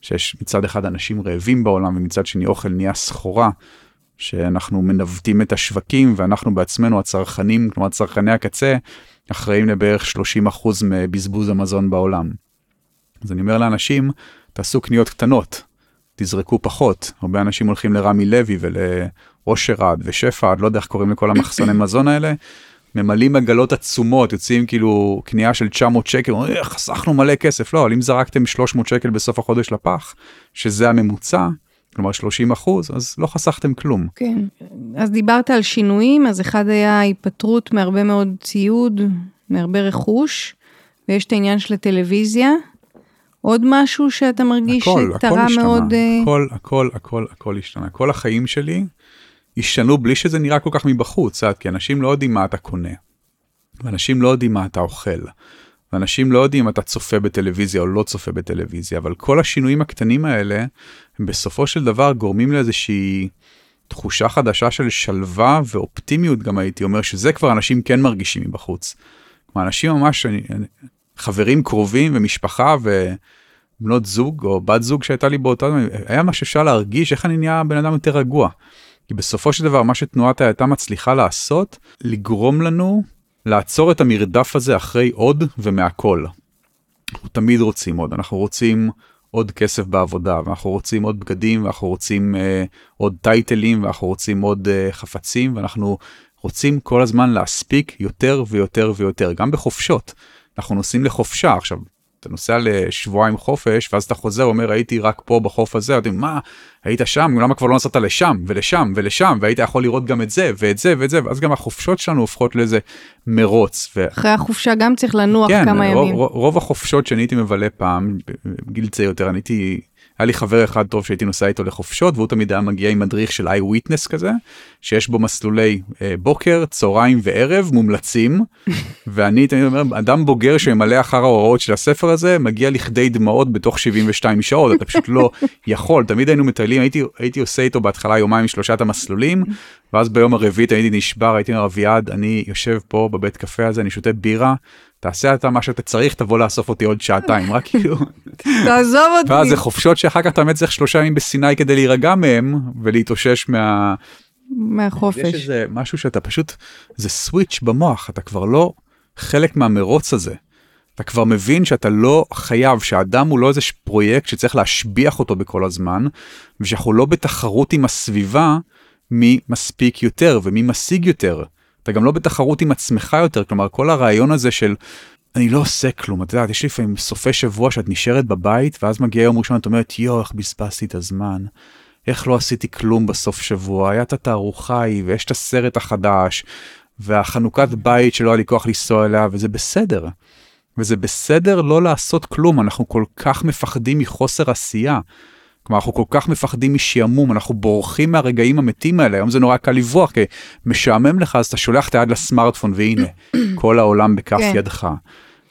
[SPEAKER 2] שיש מצד אחד אנשים רעבים בעולם ומצד שני אוכל נהיה סחורה, שאנחנו מנווטים את השווקים ואנחנו בעצמנו הצרכנים, כלומר צרכני הקצה, אחראים לבערך 30% מבזבוז המזון בעולם. אז אני אומר לאנשים, תעשו קניות קטנות, תזרקו פחות. הרבה אנשים הולכים לרמי לוי ולאושרד ושפע, לא יודע איך קוראים לכל המחסני מזון האלה, ממלאים עגלות עצומות, יוצאים כאילו קנייה של 900 שקל, "אה, חסכנו מלא כסף. לא, אבל אם זרקתם 300 שקל בסוף החודש לפח, שזה הממוצע, כלומר 30 אחוז, אז לא חסכתם כלום.
[SPEAKER 1] כן. אז דיברת על שינויים, אז אחד היה היפטרות מהרבה מאוד ציוד, מהרבה רכוש, ויש את העניין של הטלוויזיה. עוד משהו שאתה מרגיש
[SPEAKER 2] הכל, הכל
[SPEAKER 1] שתרם
[SPEAKER 2] השתנה.
[SPEAKER 1] מאוד... אה,
[SPEAKER 2] הכל, הכל, הכל, הכל השתנה. כל החיים שלי השתנו בלי שזה נראה כל כך מבחוץ, את, כי אנשים לא יודעים מה אתה קונה. ואנשים לא יודעים מה אתה אוכל. ואנשים לא יודעים אם אתה צופה בטלוויזיה או לא צופה בטלוויזיה, אבל כל השינויים הקטנים האלה, הם בסופו של דבר גורמים לאיזושהי תחושה חדשה של שלווה ואופטימיות גם הייתי אומר, שזה כבר אנשים כן מרגישים מבחוץ. כלומר, אנשים ממש, אני, אני, חברים קרובים ומשפחה ובנות זוג או בת זוג שהייתה לי באותה, היה מה שאפשר להרגיש איך אני נהיה בן אדם יותר רגוע. כי בסופו של דבר מה שתנועת הייתה מצליחה לעשות, לגרום לנו לעצור את המרדף הזה אחרי עוד ומהכל. אנחנו תמיד רוצים עוד, אנחנו רוצים עוד כסף בעבודה, ואנחנו רוצים עוד בגדים, ואנחנו רוצים אה, עוד טייטלים, ואנחנו רוצים עוד אה, חפצים, ואנחנו רוצים כל הזמן להספיק יותר ויותר ויותר, גם בחופשות. אנחנו נוסעים לחופשה עכשיו. אתה נוסע לשבועיים חופש ואז אתה חוזר אומר הייתי רק פה בחוף הזה אתם מה היית שם למה כבר לא נסעת לשם ולשם ולשם והיית יכול לראות גם את זה ואת זה ואת זה ואז גם החופשות שלנו הופכות לאיזה מרוץ.
[SPEAKER 1] ו... אחרי החופשה גם צריך לנוח כן, כמה
[SPEAKER 2] רוב,
[SPEAKER 1] ימים.
[SPEAKER 2] רוב, רוב החופשות שאני הייתי מבלה פעם בגיל צעיר יותר אני הייתי היה לי חבר אחד טוב שהייתי נוסע איתו לחופשות והוא תמיד היה מגיע עם מדריך של איי וויטנס כזה שיש בו מסלולי אה, בוקר צהריים וערב מומלצים. ואני תמיד אומר אדם בוגר שממלא אחר ההוראות של הספר הזה מגיע לכדי דמעות בתוך 72 שעות אתה פשוט לא יכול. תמיד היינו מטיילים הייתי הייתי עושה איתו בהתחלה יומיים שלושת המסלולים ואז ביום הרביעית הייתי נשבר הייתי אומר אביעד אני יושב פה בבית קפה הזה אני שותה בירה תעשה אתה מה שאתה צריך תבוא לאסוף אותי עוד שעתיים רק כאילו
[SPEAKER 1] תעזוב אותי
[SPEAKER 2] ואז זה חופשות שאחר כך אתה באמת צריך שלושה ימים בסיני כדי להירגע מהם ולהתאושש מה...
[SPEAKER 1] מהחופש.
[SPEAKER 2] יש איזה משהו שאתה פשוט זה סוויץ' במוח אתה כבר לא חלק מהמרוץ הזה. אתה כבר מבין שאתה לא חייב שהאדם הוא לא איזה פרויקט שצריך להשביח אותו בכל הזמן ושאנחנו לא בתחרות עם הסביבה מי מספיק יותר ומי משיג יותר. אתה גם לא בתחרות עם עצמך יותר, כלומר כל הרעיון הזה של אני לא עושה כלום, את יודעת, יש לפעמים סופי שבוע שאת נשארת בבית ואז מגיע יום ראשון את אומרת יואו איך בזבזתי את הזמן, איך לא עשיתי כלום בסוף שבוע, היה את התערוכה ההיא ויש את הסרט החדש והחנוכת בית שלא היה לי כוח לנסוע אליה וזה בסדר. וזה בסדר לא לעשות כלום, אנחנו כל כך מפחדים מחוסר עשייה. כלומר אנחנו כל כך מפחדים משעמום אנחנו בורחים מהרגעים המתים האלה היום זה נורא קל לברוח כי משעמם לך אז אתה שולח את היד לסמארטפון והנה כל העולם בכף כן. ידך.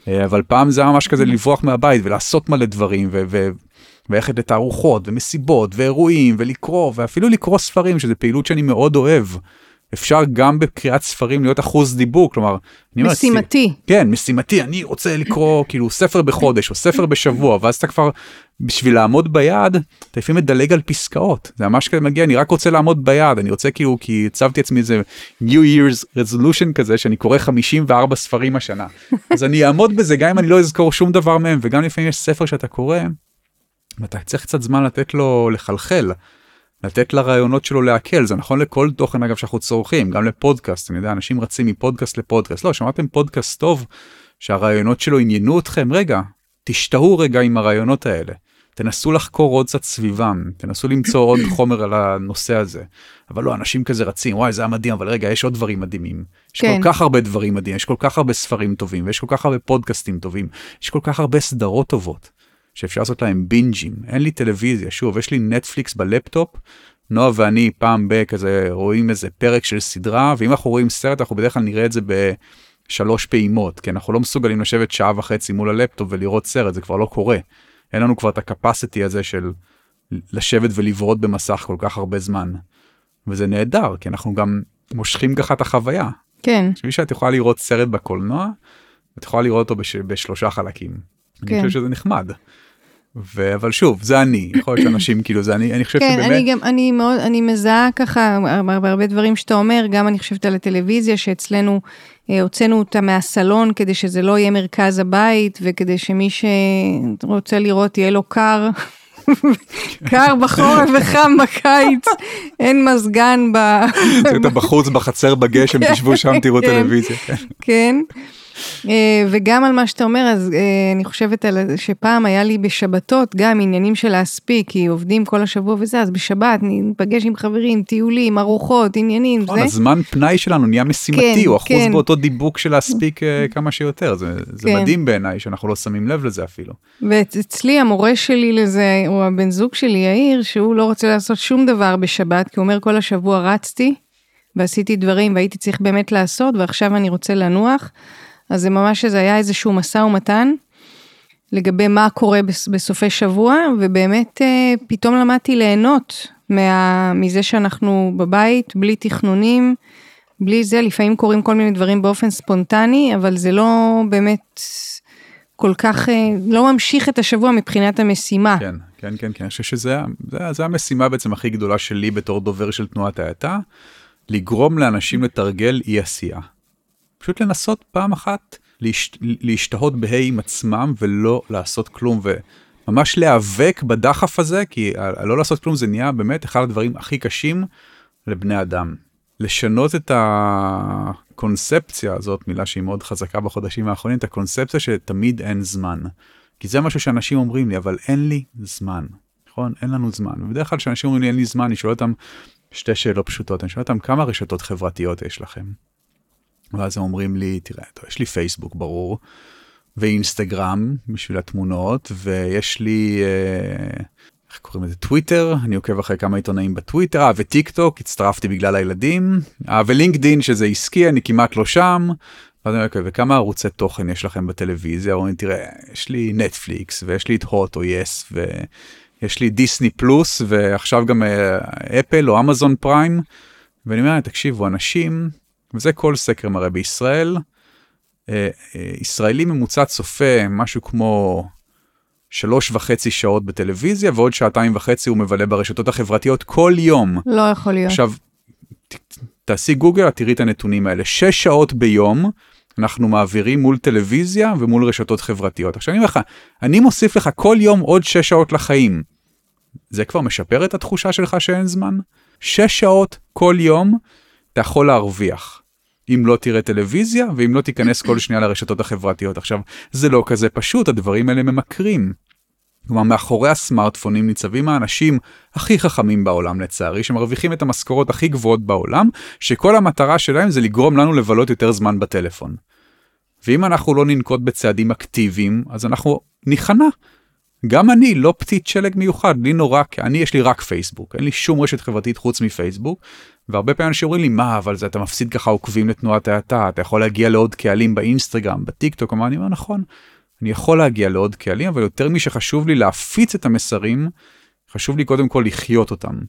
[SPEAKER 2] אה, אבל פעם זה ממש כזה לברוח מהבית ולעשות מלא דברים וללכת לתערוכות ומסיבות ואירועים ולקרוא ואפילו לקרוא ספרים שזה פעילות שאני מאוד אוהב. אפשר גם בקריאת ספרים להיות אחוז דיבור כלומר
[SPEAKER 1] משימתי
[SPEAKER 2] אומר, כן משימתי אני רוצה לקרוא כאילו ספר בחודש או ספר בשבוע ואז אתה כבר בשביל לעמוד ביעד אתה לפעמים מדלג על פסקאות זה ממש כזה מגיע אני רק רוצה לעמוד ביעד אני רוצה כאילו כי הצבתי עצמי איזה new year's resolution כזה שאני קורא 54 ספרים השנה אז אני אעמוד בזה גם אם אני לא אזכור שום דבר מהם וגם לפעמים יש ספר שאתה קורא. ואתה צריך קצת זמן לתת לו לחלחל. לתת לרעיונות שלו להקל זה נכון לכל תוכן אגב שאנחנו צורכים גם לפודקאסט אני יודע אנשים רצים מפודקאסט לפודקאסט. לא שמעתם פודקאסט טוב שהרעיונות שלו עניינו אתכם? רגע תשתהו רגע עם הרעיונות האלה. תנסו לחקור עוד קצת סביבם תנסו למצוא עוד חומר על הנושא הזה. אבל לא אנשים כזה רצים וואי זה היה מדהים אבל רגע יש עוד דברים מדהימים. יש כן. כל כך הרבה דברים מדהים יש כל כך הרבה ספרים טובים ויש כל כך הרבה פודקאסטים טובים יש כל כך הרבה סדרות טובות. שאפשר לעשות להם בינג'ים אין לי טלוויזיה שוב יש לי נטפליקס בלפטופ נועה ואני פעם בכזה רואים איזה פרק של סדרה ואם אנחנו רואים סרט אנחנו בדרך כלל נראה את זה בשלוש פעימות כי אנחנו לא מסוגלים לשבת שעה וחצי מול הלפטופ ולראות סרט זה כבר לא קורה. אין לנו כבר את ה capacity הזה של לשבת ולבהות במסך כל כך הרבה זמן. וזה נהדר כי אנחנו גם מושכים ככה את החוויה.
[SPEAKER 1] כן.
[SPEAKER 2] בשביל שאת יכולה לראות סרט בקולנוע את יכולה לראות אותו בש... בשלושה חלקים. כן. אני חושב שזה נחמד. ו... אבל שוב זה אני יכול להיות שאנשים כאילו זה אני אני חושב
[SPEAKER 1] כן,
[SPEAKER 2] שבאמת.
[SPEAKER 1] אני גם אני מאוד אני מזהה ככה הרבה, הרבה דברים שאתה אומר גם אני חושבת על הטלוויזיה שאצלנו אה, הוצאנו אותה מהסלון כדי שזה לא יהיה מרכז הבית וכדי שמי שרוצה לראות יהיה לו קר. קר בחורף וחם בקיץ, אין מזגן ב...
[SPEAKER 2] אתה בחוץ בחצר בגשם, תשבו שם, תראו כן. טלוויזיה.
[SPEAKER 1] כן. אה, וגם על מה שאתה אומר, אז אה, אני חושבת על שפעם היה לי בשבתות גם עניינים של להספיק, כי עובדים כל השבוע וזה, אז בשבת ניפגש עם חברים, טיולים, ארוחות, עניינים,
[SPEAKER 2] נכון, זה. הזמן פנאי שלנו נהיה משימתי,
[SPEAKER 1] כן,
[SPEAKER 2] הוא אחוז
[SPEAKER 1] כן.
[SPEAKER 2] באותו דיבוק של להספיק אה, כמה שיותר, זה, זה כן. מדהים בעיניי שאנחנו לא שמים לב לזה אפילו.
[SPEAKER 1] ואצלי המורה שלי לזה, הוא הבן זוג שלי, יאיר, שהוא לא רוצה לעשות שום דבר בשבת, כי הוא אומר כל השבוע רצתי. ועשיתי דברים והייתי צריך באמת לעשות ועכשיו אני רוצה לנוח. אז זה ממש, זה היה איזשהו משא ומתן לגבי מה קורה בסופי שבוע, ובאמת אה, פתאום למדתי ליהנות מה, מזה שאנחנו בבית, בלי תכנונים, בלי זה, לפעמים קורים כל מיני דברים באופן ספונטני, אבל זה לא באמת כל כך, אה, לא ממשיך את השבוע מבחינת המשימה.
[SPEAKER 2] כן, כן, כן, כן, אני חושב שזה זה, זה המשימה בעצם הכי גדולה שלי בתור דובר של תנועת ההאטה, לגרום לאנשים לתרגל אי עשייה. פשוט לנסות פעם אחת להשת, להשתהות בה' עם עצמם ולא לעשות כלום וממש להיאבק בדחף הזה כי לא לעשות כלום זה נהיה באמת אחד הדברים הכי קשים לבני אדם. לשנות את הקונספציה הזאת מילה שהיא מאוד חזקה בחודשים האחרונים את הקונספציה שתמיד אין זמן. כי זה משהו שאנשים אומרים לי אבל אין לי זמן. נכון אין לנו זמן ובדרך כלל כשאנשים אומרים לי אין לי זמן אני שואל אותם שתי שאלות פשוטות אני שואל אותם כמה רשתות חברתיות יש לכם. ואז הם אומרים לי, תראה, טוב, יש לי פייסבוק ברור, ואינסטגרם בשביל התמונות, ויש לי, אה, איך קוראים לזה, טוויטר, אני עוקב אחרי כמה עיתונאים בטוויטר, אה, וטיק טוק, הצטרפתי בגלל הילדים, אה, ולינקדין שזה עסקי, אני כמעט לא שם. ואז אני אומר, וכמה ערוצי תוכן יש לכם בטלוויזיה? אומרים, תראה, יש לי נטפליקס, ויש לי את הוט או יס, ויש לי דיסני פלוס, ועכשיו גם אפל או אמזון פריים. ואני אומר, תקשיבו, אנשים וזה כל סקר מראה בישראל. אה, אה, ישראלי ממוצע צופה משהו כמו שלוש וחצי שעות בטלוויזיה ועוד שעתיים וחצי הוא מבלה ברשתות החברתיות כל יום.
[SPEAKER 1] לא יכול להיות.
[SPEAKER 2] עכשיו, תעשי גוגל, את תראי את הנתונים האלה. שש שעות ביום אנחנו מעבירים מול טלוויזיה ומול רשתות חברתיות. עכשיו אני אומר לך, אני מוסיף לך כל יום עוד שש שעות לחיים. זה כבר משפר את התחושה שלך שאין זמן? שש שעות כל יום אתה יכול להרוויח. אם לא תראה טלוויזיה ואם לא תיכנס כל שנייה לרשתות החברתיות. עכשיו, זה לא כזה פשוט, הדברים האלה ממכרים. כלומר, מאחורי הסמארטפונים ניצבים האנשים הכי חכמים בעולם לצערי, שמרוויחים את המשכורות הכי גבוהות בעולם, שכל המטרה שלהם זה לגרום לנו לבלות יותר זמן בטלפון. ואם אנחנו לא ננקוט בצעדים אקטיביים, אז אנחנו ניכנע. גם אני לא פתית שלג מיוחד, לי נורא, אני יש לי רק פייסבוק, אין לי שום רשת חברתית חוץ מפייסבוק, והרבה פעמים אנשים אומרים לי מה אבל זה אתה מפסיד ככה עוקבים לתנועת האטה אתה יכול להגיע לעוד קהלים באינסטגרם בטיק טוק אני אומר נכון אני יכול להגיע לעוד קהלים אבל יותר משחשוב לי להפיץ את המסרים חשוב לי קודם כל לחיות אותם.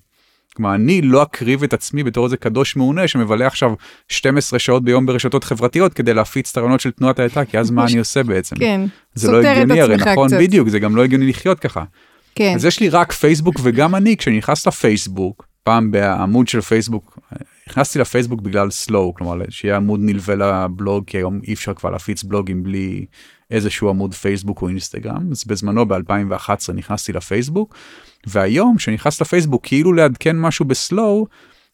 [SPEAKER 2] כלומר אני לא אקריב את עצמי בתור איזה קדוש מעונה שמבלה עכשיו 12 שעות ביום ברשתות חברתיות כדי להפיץ את הרעיונות של תנועת האטה כי אז מה אני עושה בעצם.
[SPEAKER 1] כן.
[SPEAKER 2] זה לא הגיוני הרי נכון קצת. בדיוק זה גם לא הגיוני לחיות ככה. כן. אז יש לי רק פייסבוק וגם אני כשאני נכנס לפייסבוק פעם בעמוד של פייסבוק, נכנסתי לפייסבוק בגלל סלואו, כלומר שיהיה עמוד נלווה לבלוג, כי היום אי אפשר כבר להפיץ בלוגים בלי איזשהו עמוד פייסבוק או אינסטגרם, אז בזמנו ב-2011 נכנסתי לפייסבוק, והיום כשנכנס לפייסבוק כאילו לעדכן משהו בסלואו,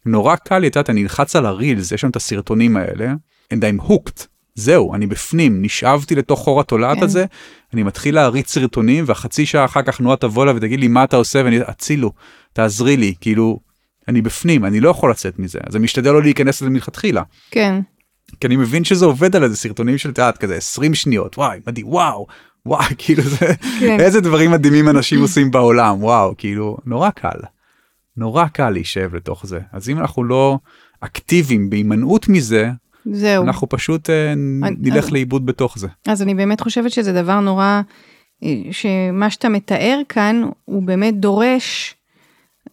[SPEAKER 2] נורא קל לי, את יודעת, אני נלחץ על הרילס, יש שם את הסרטונים האלה, and I'm hooked. זהו, אני בפנים, נשאבתי לתוך חור התולעת כן. הזה, אני מתחיל להריץ סרטונים, והחצי שעה אחר כך נועה תבוא לה ותגיד לי מה אתה עושה, ואני, אצילו, תעזרי לי, כאילו, אני בפנים, אני לא יכול לצאת מזה, אז אני משתדל לא להיכנס לזה מלכתחילה.
[SPEAKER 1] כן.
[SPEAKER 2] כי אני מבין שזה עובד על איזה סרטונים של תיאט כזה 20 שניות, וואי, מדהים, וואו, וואי, כאילו זה, כן. איזה דברים מדהימים אנשים עושים בעולם, וואו, כאילו, נורא קל. נורא קל להישב לתוך זה. אז אם אנחנו לא אקטיביים בהימנעות מזה,
[SPEAKER 1] זהו.
[SPEAKER 2] אנחנו פשוט אה, אני, נלך אני, לאיבוד בתוך זה.
[SPEAKER 1] אז אני באמת חושבת שזה דבר נורא, אה, שמה שאתה מתאר כאן, הוא באמת דורש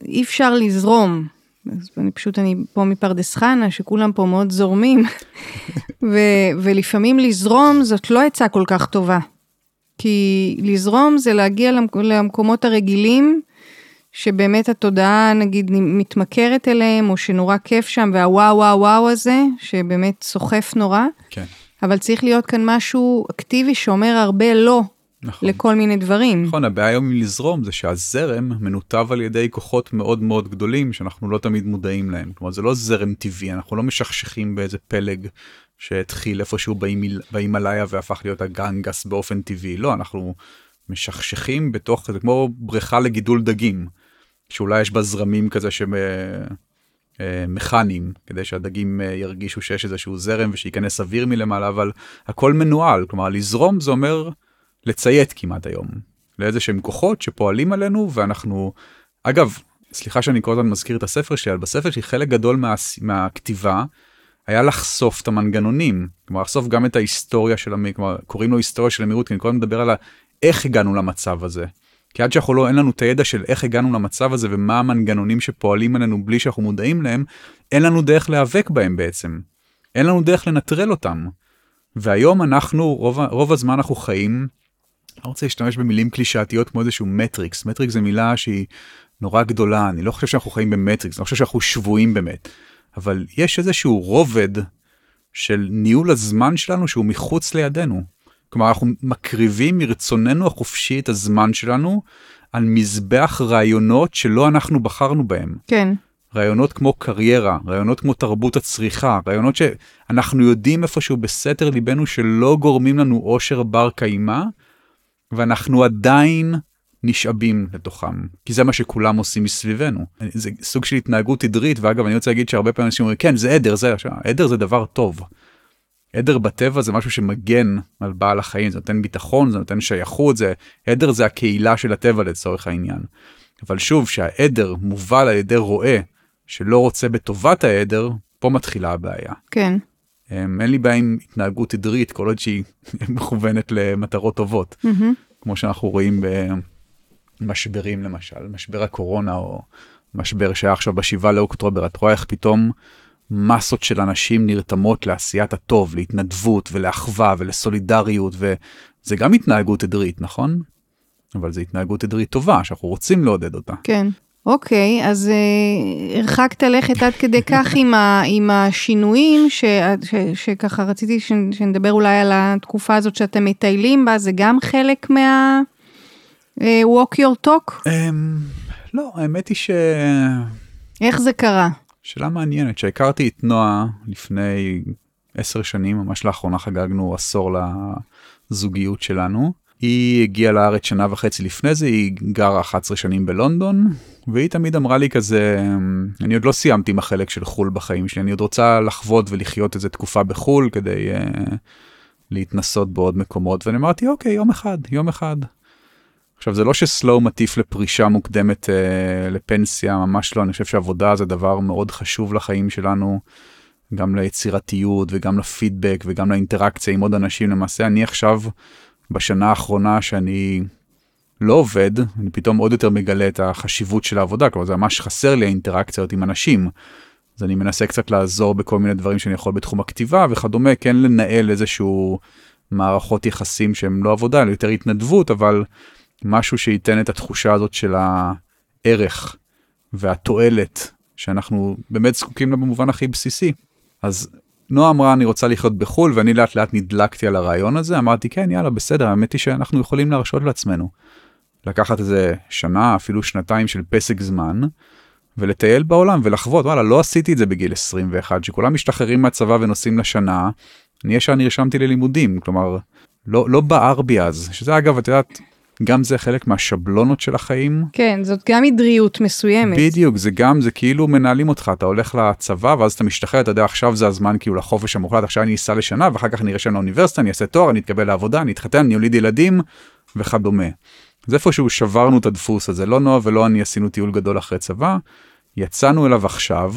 [SPEAKER 1] אי אפשר לזרום. אז אני פשוט, אני פה מפרדס חנה, שכולם פה מאוד זורמים, ו- ולפעמים לזרום זאת לא עצה כל כך טובה. כי לזרום זה להגיע למק- למקומות הרגילים, שבאמת התודעה נגיד מתמכרת אליהם, או שנורא כיף שם, והוואו וואו וואו הזה, שבאמת סוחף נורא.
[SPEAKER 2] כן.
[SPEAKER 1] אבל צריך להיות כאן משהו אקטיבי שאומר הרבה לא. נכון. לכל מיני דברים.
[SPEAKER 2] נכון, הבעיה היום עם לזרום זה שהזרם מנותב על ידי כוחות מאוד מאוד גדולים שאנחנו לא תמיד מודעים להם. כלומר זה לא זרם טבעי, אנחנו לא משכשכים באיזה פלג שהתחיל איפשהו בהימאליה והפך להיות הגנגס באופן טבעי. לא, אנחנו משכשכים בתוך, זה כמו בריכה לגידול דגים, שאולי יש בה זרמים כזה שהם אה, מכניים, כדי שהדגים אה, ירגישו שיש איזשהו זרם ושייכנס אוויר מלמעלה, אבל הכל מנוהל, כלומר לזרום זה אומר לציית כמעט היום לאיזה שהם כוחות שפועלים עלינו ואנחנו אגב סליחה שאני כל הזמן מזכיר את הספר שלי אבל בספר שלי חלק גדול מה, מהכתיבה היה לחשוף את המנגנונים, כלומר לחשוף גם את ההיסטוריה של המהירות, כלומר קוראים לו היסטוריה של המהירות, כי אני קודם מדבר על איך הגענו למצב הזה. כי עד שאנחנו לא, אין לנו את הידע של איך הגענו למצב הזה ומה המנגנונים שפועלים עלינו בלי שאנחנו מודעים להם, אין לנו דרך להיאבק בהם בעצם. אין לנו דרך לנטרל אותם. והיום אנחנו, רוב, רוב הזמן אנחנו חיים, לא רוצה להשתמש במילים קלישאתיות כמו איזשהו מטריקס, מטריקס זה מילה שהיא נורא גדולה, אני לא חושב שאנחנו חיים במטריקס, אני לא חושב שאנחנו שבויים באמת, אבל יש איזשהו רובד של ניהול הזמן שלנו שהוא מחוץ לידינו. כלומר אנחנו מקריבים מרצוננו החופשי את הזמן שלנו על מזבח רעיונות שלא אנחנו בחרנו בהם.
[SPEAKER 1] כן.
[SPEAKER 2] רעיונות כמו קריירה, רעיונות כמו תרבות הצריכה, רעיונות שאנחנו יודעים איפשהו בסתר ליבנו שלא גורמים לנו אושר בר קיימא, ואנחנו עדיין נשאבים לתוכם, כי זה מה שכולם עושים מסביבנו. זה סוג של התנהגות עדרית, ואגב, אני רוצה להגיד שהרבה פעמים אנשים אומרים, כן, זה עדר, זה, עדר זה דבר טוב. עדר בטבע זה משהו שמגן על בעל החיים, זה נותן ביטחון, זה נותן שייכות, זה, עדר זה הקהילה של הטבע לצורך העניין. אבל שוב, שהעדר מובל על ידי רועה שלא רוצה בטובת העדר, פה מתחילה הבעיה.
[SPEAKER 1] כן.
[SPEAKER 2] אין לי בעיה עם התנהגות עדרית, כל עוד שהיא מכוונת למטרות טובות. Mm-hmm. כמו שאנחנו רואים במשברים למשל, משבר הקורונה או משבר שהיה עכשיו בשבעה לאוקטובר, את רואה איך פתאום מסות של אנשים נרתמות לעשיית הטוב, להתנדבות ולאחווה ולסולידריות, וזה גם התנהגות עדרית, נכון? אבל זו התנהגות עדרית טובה, שאנחנו רוצים לעודד אותה.
[SPEAKER 1] כן. אוקיי, אז אה, הרחקת לכת עד כדי כך עם, ה, עם השינויים, ש, ש, שככה רציתי ש, שנדבר אולי על התקופה הזאת שאתם מטיילים בה, זה גם חלק מה... אה, walk your talk? Um,
[SPEAKER 2] לא, האמת היא ש...
[SPEAKER 1] איך זה קרה?
[SPEAKER 2] שאלה מעניינת, שהכרתי את נועה לפני עשר שנים, ממש לאחרונה חגגנו עשור לזוגיות שלנו. היא הגיעה לארץ שנה וחצי לפני זה, היא גרה 11 שנים בלונדון, והיא תמיד אמרה לי כזה, אני עוד לא סיימתי עם החלק של חו"ל בחיים שלי, אני עוד רוצה לחוות ולחיות איזה תקופה בחו"ל כדי uh, להתנסות בעוד מקומות, ואני אמרתי, אוקיי, יום אחד, יום אחד. עכשיו זה לא שסלואו מטיף לפרישה מוקדמת uh, לפנסיה, ממש לא, אני חושב שעבודה זה דבר מאוד חשוב לחיים שלנו, גם ליצירתיות וגם לפידבק וגם לאינטראקציה עם עוד אנשים, למעשה אני עכשיו... בשנה האחרונה שאני לא עובד, אני פתאום עוד יותר מגלה את החשיבות של העבודה, כלומר זה ממש חסר לי האינטראקציות עם אנשים. אז אני מנסה קצת לעזור בכל מיני דברים שאני יכול בתחום הכתיבה וכדומה, כן לנהל איזשהו מערכות יחסים שהם לא עבודה, אלא יותר התנדבות, אבל משהו שייתן את התחושה הזאת של הערך והתועלת שאנחנו באמת זקוקים לה במובן הכי בסיסי. אז נועה אמרה אני רוצה לחיות בחו"ל ואני לאט לאט נדלקתי על הרעיון הזה אמרתי כן יאללה בסדר האמת היא שאנחנו יכולים להרשות לעצמנו. לקחת איזה שנה אפילו שנתיים של פסק זמן ולטייל בעולם ולחוות וואלה לא עשיתי את זה בגיל 21 שכולם משתחררים מהצבא ונוסעים לשנה. אני ישר נרשמתי ללימודים כלומר לא לא בער בי אז שזה אגב את יודעת גם זה חלק מהשבלונות של החיים.
[SPEAKER 1] כן, זאת גם עדריות מסוימת.
[SPEAKER 2] בדיוק, זה גם, זה כאילו מנהלים אותך, אתה הולך לצבא ואז אתה משתחרר, אתה יודע, עכשיו זה הזמן כאילו לחופש המוחלט, עכשיו אני אסע לשנה ואחר כך אני ארשם לאוניברסיטה, אני אעשה תואר, אני אתקבל לעבודה, אני אתחתן, אני אוליד ילדים וכדומה. אז איפשהו שברנו את הדפוס הזה, לא נועה ולא אני עשינו טיול גדול אחרי צבא, יצאנו אליו עכשיו,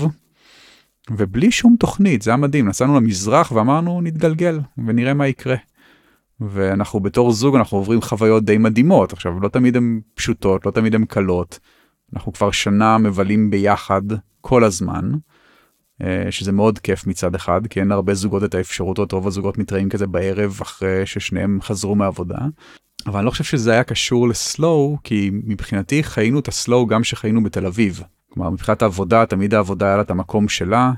[SPEAKER 2] ובלי שום תוכנית, זה היה מדהים, נסענו למזרח ואמרנו נתגלגל ונראה מה יקרה. ואנחנו בתור זוג אנחנו עוברים חוויות די מדהימות עכשיו לא תמיד הן פשוטות לא תמיד הן קלות. אנחנו כבר שנה מבלים ביחד כל הזמן. אה, שזה מאוד כיף מצד אחד כי אין הרבה זוגות את האפשרות רוב הזוגות מתראים כזה בערב אחרי ששניהם חזרו מעבודה. אבל אני לא חושב שזה היה קשור לסלואו כי מבחינתי חיינו את הסלואו גם שחיינו בתל אביב. כלומר מבחינת העבודה תמיד העבודה היה לה את המקום שלה.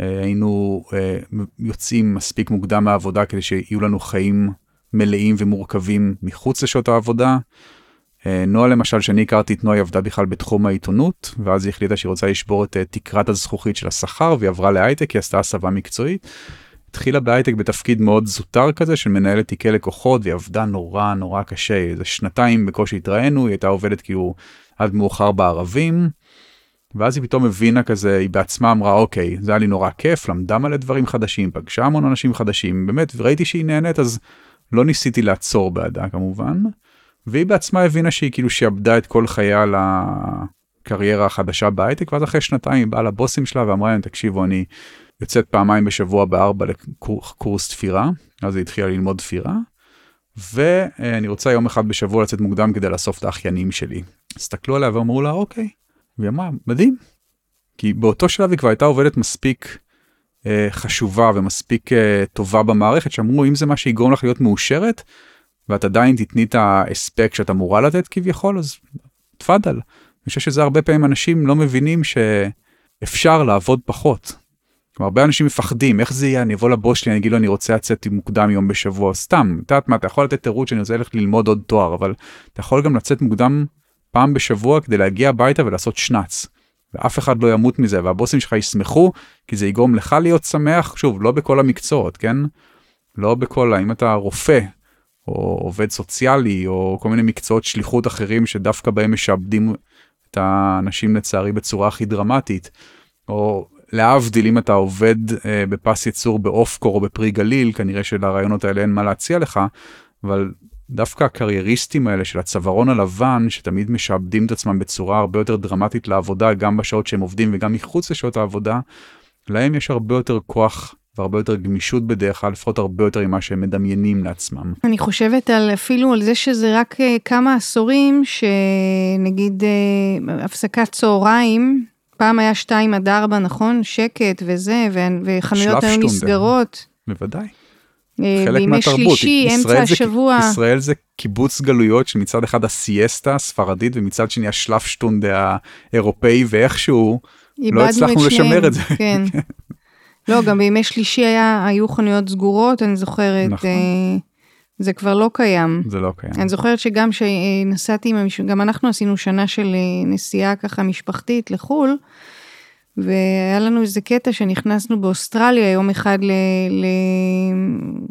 [SPEAKER 2] אה, היינו אה, יוצאים מספיק מוקדם מהעבודה כדי שיהיו לנו חיים מלאים ומורכבים מחוץ לשעות העבודה. אה, נועה למשל, שאני הכרתי את נועה, היא עבדה בכלל בתחום העיתונות, ואז היא החליטה שהיא רוצה לשבור את אה, תקרת הזכוכית של השכר, והיא עברה להייטק, היא עשתה הסבה מקצועית. התחילה בהייטק בתפקיד מאוד זוטר כזה של מנהלת תיקי לקוחות, והיא עבדה נורא נורא קשה, איזה שנתיים בקושי התראינו, היא הייתה עובדת כאילו עד מאוחר בערבים. ואז היא פתאום הבינה כזה, היא בעצמה אמרה, אוקיי, זה היה לי נורא כיף, למדה מלא דברים חדשים, פגשה המון אנשים חדשים, באמת, וראיתי שהיא נהנית, אז לא ניסיתי לעצור בעדה כמובן, והיא בעצמה הבינה שהיא כאילו שעבדה את כל חייה לקריירה החדשה בהייטק, ואז אחרי שנתיים היא באה לבוסים שלה ואמרה להם, תקשיבו, אני יוצאת פעמיים בשבוע בארבע לקורס תפירה, אז היא התחילה ללמוד תפירה, ואני רוצה יום אחד בשבוע לצאת מוקדם כדי לאסוף את האחיינים שלי. הסתכלו עליה ואמרו לה, אוקיי. והיא אמרה, מדהים. כי באותו שלב היא כבר הייתה עובדת מספיק חשובה ומספיק אה, טובה במערכת, שאמרו, אם זה מה שיגרום לך להיות מאושרת, ואת עדיין תתני את ההספק שאת אמורה לתת כביכול, אז תפאדל. אני חושב שזה הרבה פעמים אנשים לא מבינים שאפשר לעבוד פחות. כלומר, הרבה אנשים מפחדים, איך זה יהיה, אני אבוא לבוס שלי, אני אגיד לו, אני רוצה לצאת מוקדם יום בשבוע, סתם, את יודעת מה, אתה יכול לתת תירוץ שאני רוצה ללכת ללמוד עוד תואר, אבל אתה יכול גם לצאת מוקדם פעם בשבוע כדי להגיע הביתה ולעשות שנץ. ואף אחד לא ימות מזה, והבוסים שלך ישמחו, כי זה יגרום לך להיות שמח, שוב, לא בכל המקצועות, כן? לא בכל, אם אתה רופא, או עובד סוציאלי, או כל מיני מקצועות שליחות אחרים שדווקא בהם משעבדים את האנשים לצערי בצורה הכי דרמטית, או להבדיל אם אתה עובד אה, בפס ייצור באופקור או בפרי גליל, כנראה שלרעיונות האלה אין מה להציע לך, אבל דווקא הקרייריסטים האלה של הצווארון הלבן, שתמיד משעבדים את עצמם בצורה הרבה יותר דרמטית לעבודה, גם בשעות שהם עובדים וגם מחוץ לשעות העבודה, להם יש הרבה יותר כוח והרבה יותר גמישות בדרך כלל, לפחות הרבה יותר ממה שהם מדמיינים לעצמם.
[SPEAKER 1] אני חושבת על אפילו על זה שזה רק אה, כמה עשורים, שנגיד אה, הפסקת צהריים, פעם היה 2 עד 4, נכון? שקט וזה, וחנויות היו נסגרות.
[SPEAKER 2] בוודאי.
[SPEAKER 1] אה, בימי שלישי, אמצע השבוע.
[SPEAKER 2] ישראל זה קיבוץ גלויות שמצד אחד הסיאסטה הספרדית ומצד שני השלפשטונד האירופאי ואיכשהו לא הצלחנו לשמר את זה.
[SPEAKER 1] כן. לא, גם בימי שלישי היה, היו חנויות סגורות, אני זוכרת. נכון. אה, זה כבר לא קיים.
[SPEAKER 2] זה לא קיים.
[SPEAKER 1] אני זוכרת שגם כשנסעתי עם המשפחה, גם אנחנו עשינו שנה של אה, נסיעה ככה משפחתית לחו"ל, והיה לנו איזה קטע שנכנסנו באוסטרליה יום אחד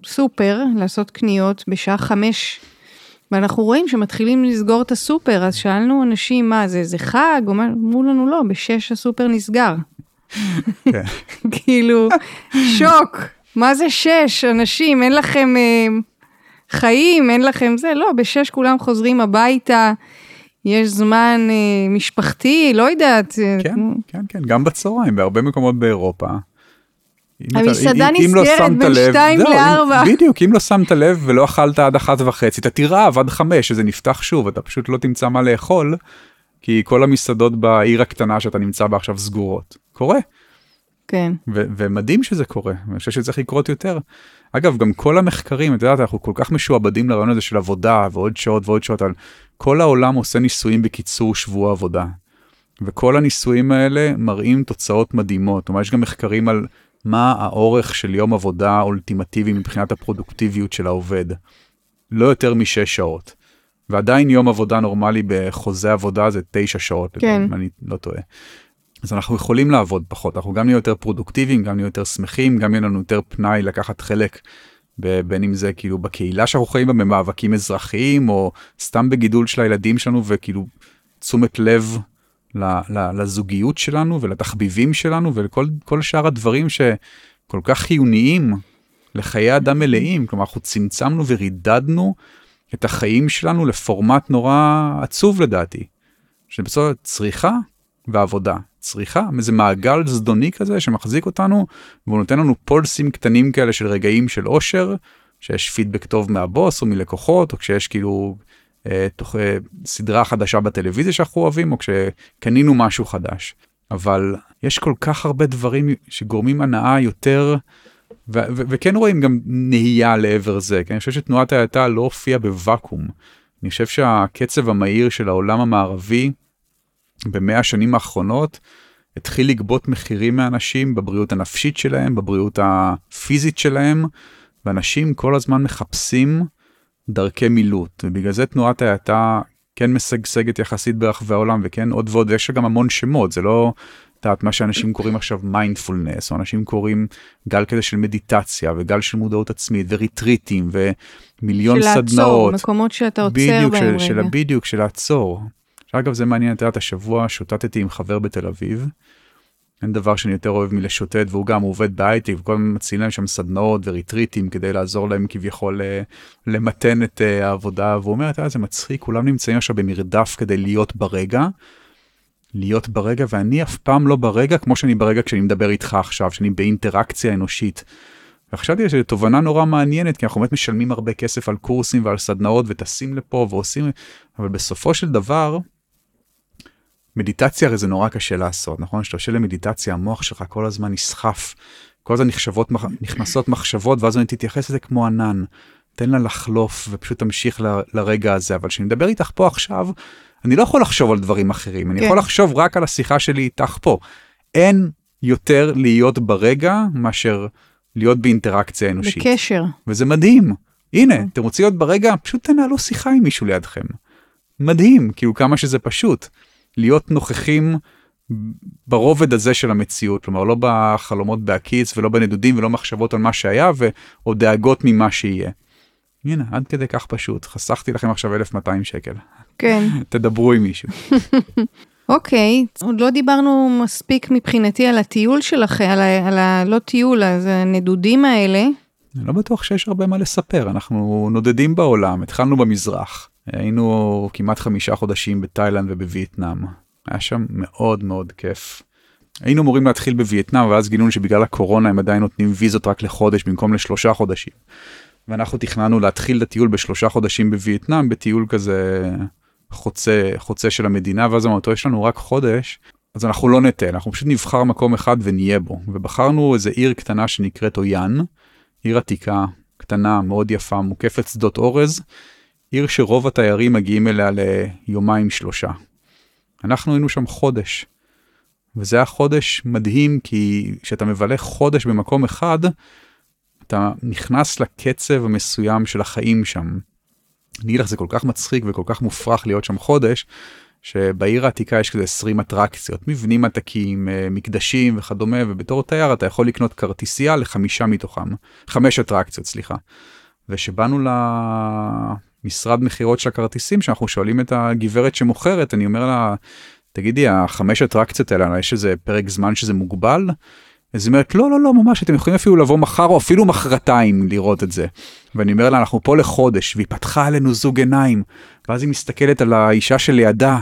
[SPEAKER 1] לסופר, לעשות קניות בשעה חמש, ואנחנו רואים שמתחילים לסגור את הסופר, אז שאלנו אנשים, מה זה, זה חג? אמרו לנו, לא, בשש הסופר נסגר. כן. כאילו, שוק, מה זה שש? אנשים, אין לכם אה, חיים, אין לכם זה, לא, בשש כולם חוזרים הביתה. יש זמן אה, משפחתי, לא יודעת.
[SPEAKER 2] אה, כן, כן, כן, גם בצהריים, בהרבה מקומות באירופה.
[SPEAKER 1] המסעדה לא נסגרת בין שתיים לארבע.
[SPEAKER 2] בדיוק, אם לא שמת לב ולא אכלת עד אחת וחצי, אתה תרעב עד חמש, שזה נפתח שוב, אתה פשוט לא תמצא מה לאכול, כי כל המסעדות בעיר הקטנה שאתה נמצא בה עכשיו סגורות. קורה.
[SPEAKER 1] כן.
[SPEAKER 2] ומדהים שזה קורה, אני חושב שצריך לקרות יותר. אגב, גם כל המחקרים, את יודעת, אנחנו כל כך משועבדים לרעיון הזה של עבודה ועוד שעות ועוד שעות, על כל העולם עושה ניסויים בקיצור שבוע עבודה. וכל הניסויים האלה מראים תוצאות מדהימות. כלומר, יש גם מחקרים על מה האורך של יום עבודה אולטימטיבי מבחינת הפרודוקטיביות של העובד. לא יותר משש שעות. ועדיין יום עבודה נורמלי בחוזה עבודה זה תשע שעות,
[SPEAKER 1] כן.
[SPEAKER 2] אם אני לא טועה. אז אנחנו יכולים לעבוד פחות, אנחנו גם נהיה יותר פרודוקטיביים, גם נהיה יותר שמחים, גם יהיה לנו יותר פנאי לקחת חלק, בין אם זה כאילו בקהילה שאנחנו חיים בה, במאבקים אזרחיים, או סתם בגידול של הילדים שלנו, וכאילו תשומת לב לזוגיות שלנו ולתחביבים שלנו ולכל שאר הדברים שכל כך חיוניים לחיי אדם מלאים. כלומר, אנחנו צמצמנו ורידדנו את החיים שלנו לפורמט נורא עצוב לדעתי. שבסופו צריכה ועבודה. צריכה, איזה מעגל זדוני כזה שמחזיק אותנו, והוא נותן לנו פולסים קטנים כאלה של רגעים של אושר, שיש פידבק טוב מהבוס או מלקוחות, או כשיש כאילו אה, תוך אה, סדרה חדשה בטלוויזיה שאנחנו אוהבים, או כשקנינו משהו חדש. אבל יש כל כך הרבה דברים שגורמים הנאה יותר, ו- ו- וכן רואים גם נהייה לעבר זה, כי אני חושב שתנועת ההאטה לא הופיעה בוואקום. אני חושב שהקצב המהיר של העולם המערבי, במאה השנים האחרונות התחיל לגבות מחירים מאנשים בבריאות הנפשית שלהם, בבריאות הפיזית שלהם, ואנשים כל הזמן מחפשים דרכי מילוט, ובגלל זה תנועת ההאטה כן משגשגת יחסית ברחבי העולם, וכן עוד ועוד, ויש גם המון שמות, זה לא, את יודעת, מה שאנשים קוראים עכשיו מיינדפולנס, או אנשים קוראים גל כזה של מדיטציה, וגל של מודעות עצמית, וריטריטים, ומיליון
[SPEAKER 1] של
[SPEAKER 2] סדנאות.
[SPEAKER 1] של לעצור, מקומות שאתה עוצר בהם
[SPEAKER 2] רגע. בדיוק, של לעצור. שאגב זה מעניין, את יודעת, השבוע שוטטתי עם חבר בתל אביב. אין דבר שאני יותר אוהב מלשוטט, והוא גם עובד בהייטק, וכל הזמן מציעים להם שם סדנאות וריטריטים כדי לעזור להם כביכול אה, למתן את אה, העבודה, והוא אומר, אתה יודע, זה מצחיק, כולם נמצאים עכשיו במרדף כדי להיות ברגע, להיות ברגע, ואני אף פעם לא ברגע כמו שאני ברגע כשאני מדבר איתך עכשיו, שאני באינטראקציה אנושית. וחשבתי שזו תובנה נורא מעניינת, כי אנחנו באמת משלמים הרבה כסף על קורסים ועל סדנאות וטסים לפה ועושים, אבל בסופו של דבר, מדיטציה הרי זה נורא קשה לעשות, נכון? כשאתה יושב למדיטציה, המוח שלך כל הזמן נסחף, כל הזמן נחשבות, נכנסות מחשבות, ואז אני תתייחס לזה כמו ענן. תן לה לחלוף ופשוט תמשיך ל, לרגע הזה, אבל כשאני מדבר איתך פה עכשיו, אני לא יכול לחשוב על דברים אחרים, אני כן. יכול לחשוב רק על השיחה שלי איתך פה. אין יותר להיות ברגע מאשר להיות באינטראקציה אנושית.
[SPEAKER 1] בקשר.
[SPEAKER 2] וזה מדהים. הנה, כן. אתם רוצים להיות ברגע, פשוט תנהלו שיחה עם מישהו לידכם. מדהים, כאילו כמה שזה פשוט. להיות נוכחים ברובד הזה של המציאות, כלומר לא בחלומות בהקיץ ולא בנדודים ולא מחשבות על מה שהיה או דאגות ממה שיהיה. הנה, עד כדי כך פשוט, חסכתי לכם עכשיו 1,200 שקל.
[SPEAKER 1] כן.
[SPEAKER 2] תדברו עם מישהו.
[SPEAKER 1] אוקיי, okay, עוד לא דיברנו מספיק מבחינתי על הטיול שלכם, על, ה, על ה... לא טיול, אז הנדודים האלה.
[SPEAKER 2] אני לא בטוח שיש הרבה מה לספר, אנחנו נודדים בעולם, התחלנו במזרח, היינו כמעט חמישה חודשים בתאילנד ובווייטנאם, היה שם מאוד מאוד כיף. היינו אמורים להתחיל בווייטנאם ואז גילינו שבגלל הקורונה הם עדיין נותנים ויזות רק לחודש במקום לשלושה חודשים. ואנחנו תכננו להתחיל את הטיול בשלושה חודשים בווייטנאם בטיול כזה חוצה חוצה של המדינה ואז אמרנו יש לנו רק חודש אז אנחנו לא ניתן אנחנו פשוט נבחר מקום אחד ונהיה בו ובחרנו איזה עיר קטנה שנקראת אויאן עיר עתיקה קטנה מאוד יפה מוקפת שדות אורז עיר שרוב התיירים מגיעים אליה ליומיים שלושה. אנחנו היינו שם חודש. וזה היה חודש מדהים כי כשאתה מבלה חודש במקום אחד אתה נכנס לקצב המסוים של החיים שם. אני אגיד לך זה כל כך מצחיק וכל כך מופרך להיות שם חודש שבעיר העתיקה יש כזה 20 אטרקציות מבנים עתקים אה, מקדשים וכדומה ובתור תייר אתה יכול לקנות כרטיסייה לחמישה מתוכם חמש אטרקציות סליחה. ושבאנו למשרד מכירות של הכרטיסים שאנחנו שואלים את הגברת שמוכרת אני אומר לה תגידי החמש אטרקציות האלה יש איזה פרק זמן שזה מוגבל. אז היא אומרת, לא, לא, לא, ממש, אתם יכולים אפילו לבוא מחר או אפילו מחרתיים לראות את זה. ואני אומר לה, אנחנו פה לחודש, והיא פתחה עלינו זוג עיניים, ואז היא מסתכלת על האישה שלידה,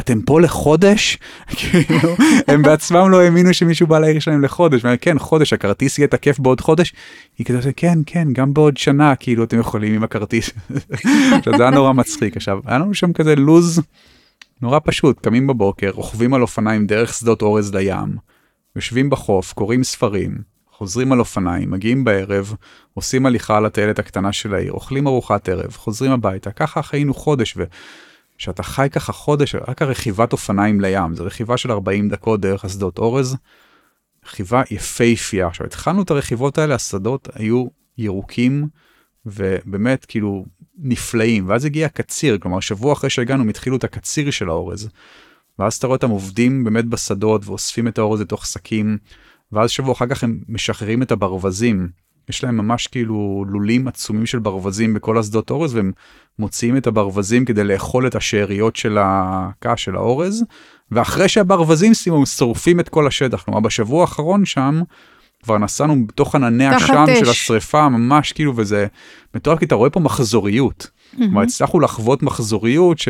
[SPEAKER 2] אתם פה לחודש? כאילו, הם בעצמם לא האמינו שמישהו בא לעיר שלהם לחודש, ואני כן, חודש, הכרטיס יהיה תקף בעוד חודש? היא כזה, כן, כן, גם בעוד שנה, כאילו, אתם יכולים עם הכרטיס. עכשיו, זה היה נורא מצחיק. עכשיו, היה לנו שם כזה לוז נורא פשוט, קמים בבוקר, רוכבים על אופניים דרך שדות אורז לים. יושבים בחוף, קוראים ספרים, חוזרים על אופניים, מגיעים בערב, עושים הליכה על הטיילת הקטנה של העיר, אוכלים ארוחת ערב, חוזרים הביתה, ככה חיינו חודש, וכשאתה חי ככה חודש, רק הרכיבת אופניים לים, זו רכיבה של 40 דקות דרך השדות אורז, רכיבה יפייפייה. עכשיו, התחלנו את הרכיבות האלה, השדות היו ירוקים, ובאמת כאילו נפלאים, ואז הגיע הקציר, כלומר שבוע אחרי שהגענו הם התחילו את הקציר של האורז. ואז אתה רואה אותם עובדים באמת בשדות ואוספים את האורז לתוך שקים, ואז שבוע אחר כך הם משחררים את הברווזים. יש להם ממש כאילו לולים עצומים של ברווזים בכל השדות אורז והם מוציאים את הברווזים כדי לאכול את השאריות של הקש של האורז ואחרי שהברווזים סיימו הם שורפים את כל השטח כלומר בשבוע האחרון שם כבר נסענו בתוך ענני עשן של השריפה ממש כאילו וזה מטורף כי אתה רואה פה מחזוריות. Mm-hmm. כלומר הצלחנו לחוות מחזוריות ש...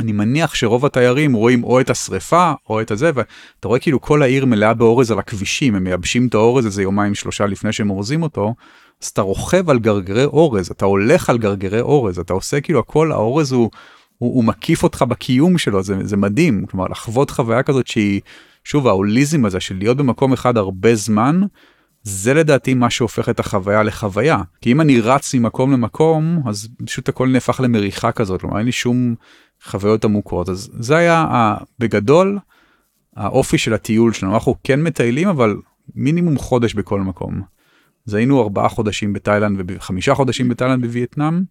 [SPEAKER 2] אני מניח שרוב התיירים רואים או את השריפה או את הזה ואתה רואה כאילו כל העיר מלאה באורז על הכבישים הם מייבשים את האורז איזה יומיים שלושה לפני שהם אורזים אותו אז אתה רוכב על גרגרי אורז אתה הולך על גרגרי אורז אתה עושה כאילו הכל האורז הוא, הוא, הוא מקיף אותך בקיום שלו זה, זה מדהים כלומר לחוות חוויה כזאת שהיא שוב ההוליזם הזה של להיות במקום אחד הרבה זמן זה לדעתי מה שהופך את החוויה לחוויה. כי אם אני רץ ממקום למקום אז פשוט הכל נהפך למריחה כזאת כלומר אין לי שום חוויות עמוקות אז זה היה בגדול האופי של הטיול שלנו אנחנו כן מטיילים אבל מינימום חודש בכל מקום. אז היינו ארבעה חודשים בתאילנד וחמישה חודשים בתאילנד בווייטנאם.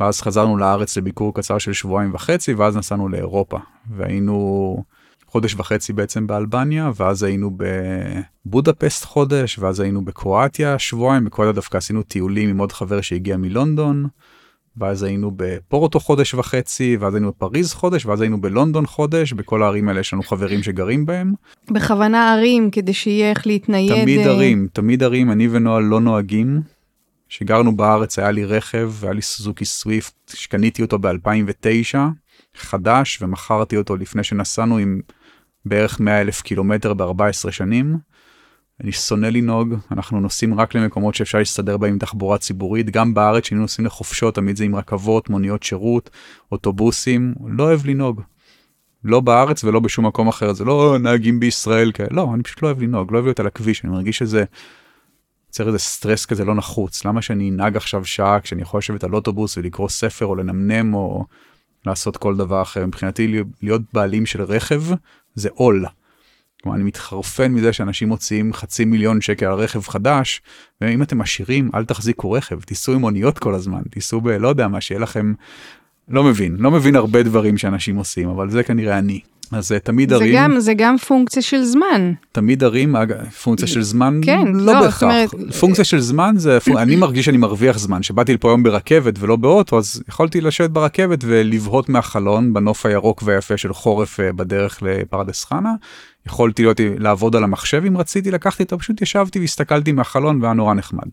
[SPEAKER 2] ואז חזרנו לארץ לביקור קצר של שבועיים וחצי ואז נסענו לאירופה והיינו חודש וחצי בעצם באלבניה ואז היינו בבודפסט חודש ואז היינו בקרואטיה שבועיים בקרואטיה דווקא עשינו טיולים עם עוד חבר שהגיע מלונדון. ואז היינו בפורטו חודש וחצי, ואז היינו בפריז חודש, ואז היינו בלונדון חודש, בכל הערים האלה יש לנו חברים שגרים בהם.
[SPEAKER 1] בכוונה ערים, כדי שיהיה איך להתנייד.
[SPEAKER 2] תמיד אה, ערים, תמיד ערים, אני ונועה לא נוהגים. כשגרנו בארץ היה לי רכב, היה לי סוזוקי סוויפט, שקניתי אותו ב-2009, חדש ומכרתי אותו לפני שנסענו עם בערך 100 אלף קילומטר ב-14 שנים. אני שונא לנהוג, אנחנו נוסעים רק למקומות שאפשר להסתדר בהם עם תחבורה ציבורית, גם בארץ כשאני נוסעים לחופשות תמיד זה עם רכבות, מוניות שירות, אוטובוסים, לא אוהב לנהוג. לא בארץ ולא בשום מקום אחר, זה לא נהגים בישראל כאלה, לא, אני פשוט לא אוהב לנהוג, לא אוהב להיות על הכביש, אני מרגיש שזה יוצר איזה סטרס כזה לא נחוץ, למה שאני אנהג עכשיו שעה כשאני יכול לשבת על אוטובוס ולקרוא ספר או לנמנם או לעשות כל דבר אחר, מבחינתי להיות בעלים של רכב זה עול. כלומר, אני מתחרפן מזה שאנשים מוציאים חצי מיליון שקל על רכב חדש, ואם אתם עשירים, אל תחזיקו רכב, תיסעו עם אוניות כל הזמן, תיסעו ב... לא יודע מה, שיהיה לכם... לא מבין, לא מבין הרבה דברים שאנשים עושים, אבל זה כנראה אני. אז אה, תמיד
[SPEAKER 1] זה
[SPEAKER 2] ערים,
[SPEAKER 1] גם, זה גם פונקציה של זמן.
[SPEAKER 2] תמיד ערים, אג- פונקציה של זמן,
[SPEAKER 1] כן,
[SPEAKER 2] לא
[SPEAKER 1] לא,
[SPEAKER 2] בהכרח.
[SPEAKER 1] אומרת-
[SPEAKER 2] פונקציה של זמן זה, פונק- אני מרגיש שאני מרוויח זמן. שבאתי לפה היום ברכבת ולא באוטו, אז יכולתי לשבת ברכבת ולבהות מהחלון בנוף הירוק והיפה של חורף אה, בדרך לפרדס חנה. יכולתי להיות, לעבוד על המחשב אם רציתי, לקחתי אותו, פשוט ישבתי והסתכלתי מהחלון והיה נורא נחמד.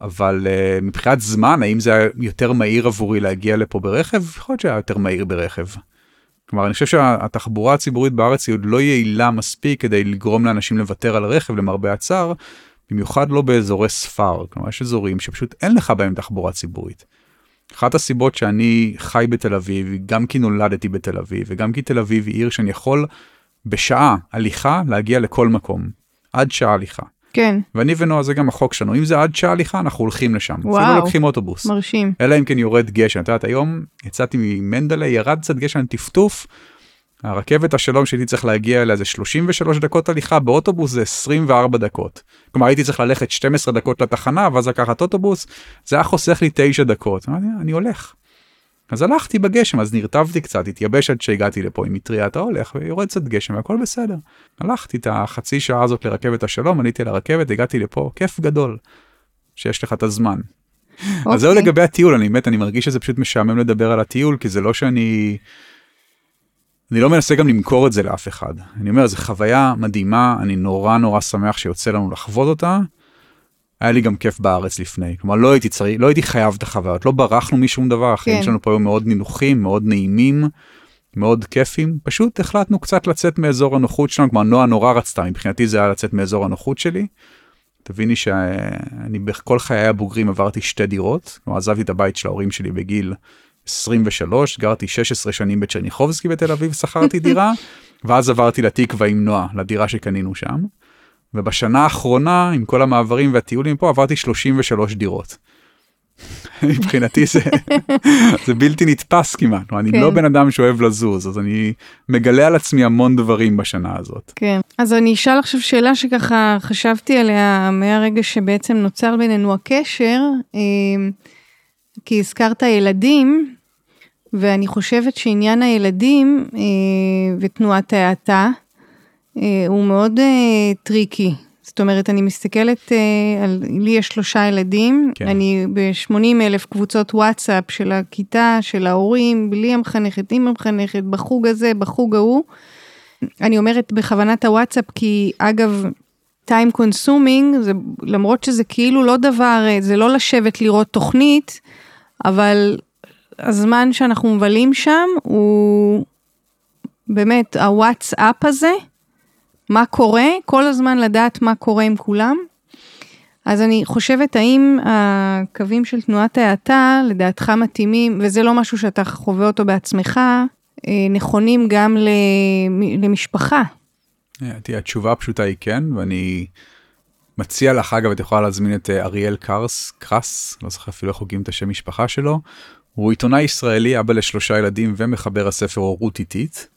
[SPEAKER 2] אבל uh, מבחינת זמן, האם זה היה יותר מהיר עבורי להגיע לפה ברכב? יכול להיות שהיה יותר מהיר ברכב. כלומר, אני חושב שהתחבורה הציבורית בארץ היא עוד לא יעילה מספיק כדי לגרום לאנשים לוותר על רכב למרבה הצער, במיוחד לא באזורי ספר. כלומר, יש אזורים שפשוט אין לך בהם תחבורה ציבורית. אחת הסיבות שאני חי בתל אביב, גם כי נולדתי בתל אביב, וגם כי תל אביב היא עיר שאני יכול בשעה הליכה להגיע לכל מקום. עד שעה הליכה.
[SPEAKER 1] כן,
[SPEAKER 2] ואני ונועה זה גם החוק שלנו, אם זה עד שעה הליכה אנחנו הולכים לשם. אפילו
[SPEAKER 1] וואו.
[SPEAKER 2] לוקחים אוטובוס.
[SPEAKER 1] מרשים.
[SPEAKER 2] אלא אם כן יורד גשם. את יודעת, היום יצאתי ממנדלה, ירד קצת גשם טפטוף. הרכבת השלום שהייתי צריך להגיע אליה זה 33 דקות הליכה, באוטובוס זה 24 דקות. כלומר הייתי צריך ללכת 12 דקות לתחנה ואז לקחת אוטובוס, זה היה חוסך לי 9 דקות. אמרתי, אני הולך. אז הלכתי בגשם, אז נרטבתי קצת, התייבש עד שהגעתי לפה עם מטריה, אתה הולך, ויורד קצת גשם והכל בסדר. הלכתי את החצי שעה הזאת לרכבת השלום, עליתי לרכבת, הגעתי לפה, כיף גדול, שיש לך את הזמן. אז זהו
[SPEAKER 1] אוקיי.
[SPEAKER 2] לגבי הטיול, אני באמת, אני מרגיש שזה פשוט משעמם לדבר על הטיול, כי זה לא שאני... אני לא מנסה גם למכור את זה לאף אחד. אני אומר, זו חוויה מדהימה, אני נורא נורא שמח שיוצא לנו לחוות אותה. היה לי גם כיף בארץ לפני, כלומר לא הייתי צריך, לא הייתי חייב את החוויות, לא ברחנו משום דבר, החיים
[SPEAKER 1] כן.
[SPEAKER 2] שלנו פה היו מאוד נינוחים, מאוד נעימים, מאוד כיפים, פשוט החלטנו קצת לצאת מאזור הנוחות שלנו, כלומר נועה נורא רצתה, מבחינתי זה היה לצאת מאזור הנוחות שלי. תביני שאני בכל חיי הבוגרים עברתי שתי דירות, כלומר עזבתי את הבית של ההורים שלי בגיל 23, גרתי 16 שנים בצ'רניחובסקי בתל אביב, שכרתי דירה, ואז עברתי לתקווה עם נועה, לדירה שקנינו שם. ובשנה האחרונה, עם כל המעברים והטיולים פה, עברתי 33 דירות. מבחינתי זה, זה בלתי נתפס כמעט, אני
[SPEAKER 1] כן.
[SPEAKER 2] לא בן אדם שאוהב לזוז, אז אני מגלה על עצמי המון דברים בשנה הזאת.
[SPEAKER 1] כן. אז אני אשאל עכשיו שאלה שככה חשבתי עליה מהרגע שבעצם נוצר בינינו הקשר, אה, כי הזכרת ילדים, ואני חושבת שעניין הילדים אה, ותנועת ההאטה הוא מאוד אה, טריקי. זאת אומרת, אני מסתכלת, אה, על, לי יש שלושה ילדים,
[SPEAKER 2] כן.
[SPEAKER 1] אני ב-80 אלף קבוצות וואטסאפ של הכיתה, של ההורים, בלי המחנכת, עם המחנכת, בחוג הזה, בחוג ההוא. אני אומרת בכוונת הוואטסאפ, כי אגב, time consuming, זה, למרות שזה כאילו לא דבר, אה, זה לא לשבת לראות תוכנית, אבל הזמן שאנחנו מבלים שם הוא באמת הוואטסאפ הזה, מה קורה, כל הזמן לדעת מה קורה עם כולם. אז אני חושבת, האם הקווים של תנועת ההאטה, לדעתך מתאימים, וזה לא משהו שאתה חווה אותו בעצמך, אה, נכונים גם למ- למשפחה.
[SPEAKER 2] אה, תראה, התשובה הפשוטה היא כן, ואני מציע לך, אגב, את יכולה להזמין את אה, אריאל קרס, קרס, לא זוכר אפילו איך הוגים את השם משפחה שלו. הוא עיתונאי ישראלי, אבא לשלושה ילדים ומחבר הספר הורות איטית.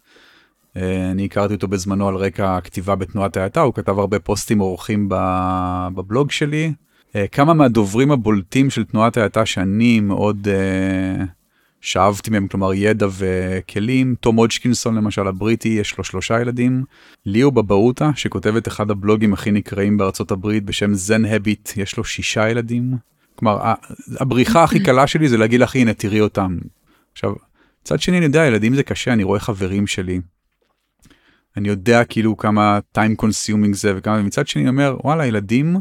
[SPEAKER 2] אה, אני הכרתי אותו בזמנו על רקע הכתיבה בתנועת ההאטה, הוא כתב הרבה פוסטים עורכים ב- בבלוג שלי. אה, כמה מהדוברים הבולטים של תנועת ההאטה שאני מאוד אה, שאבתי מהם, כלומר ידע וכלים, תום הודשקינסון למשל הבריטי, יש לו שלושה ילדים. ליאו בבאוטה, שכותב את אחד הבלוגים הכי נקראים בארצות הברית בשם זן הביט, יש לו שישה ילדים. כלומר, הבריחה הכי קלה שלי זה להגיד לך, הנה, תראי אותם. עכשיו, מצד שני, אני יודע, ילדים זה קשה, אני רואה חברים שלי. אני יודע כאילו כמה time consuming זה וכמה, מצד שני אומר, וואלה, ילדים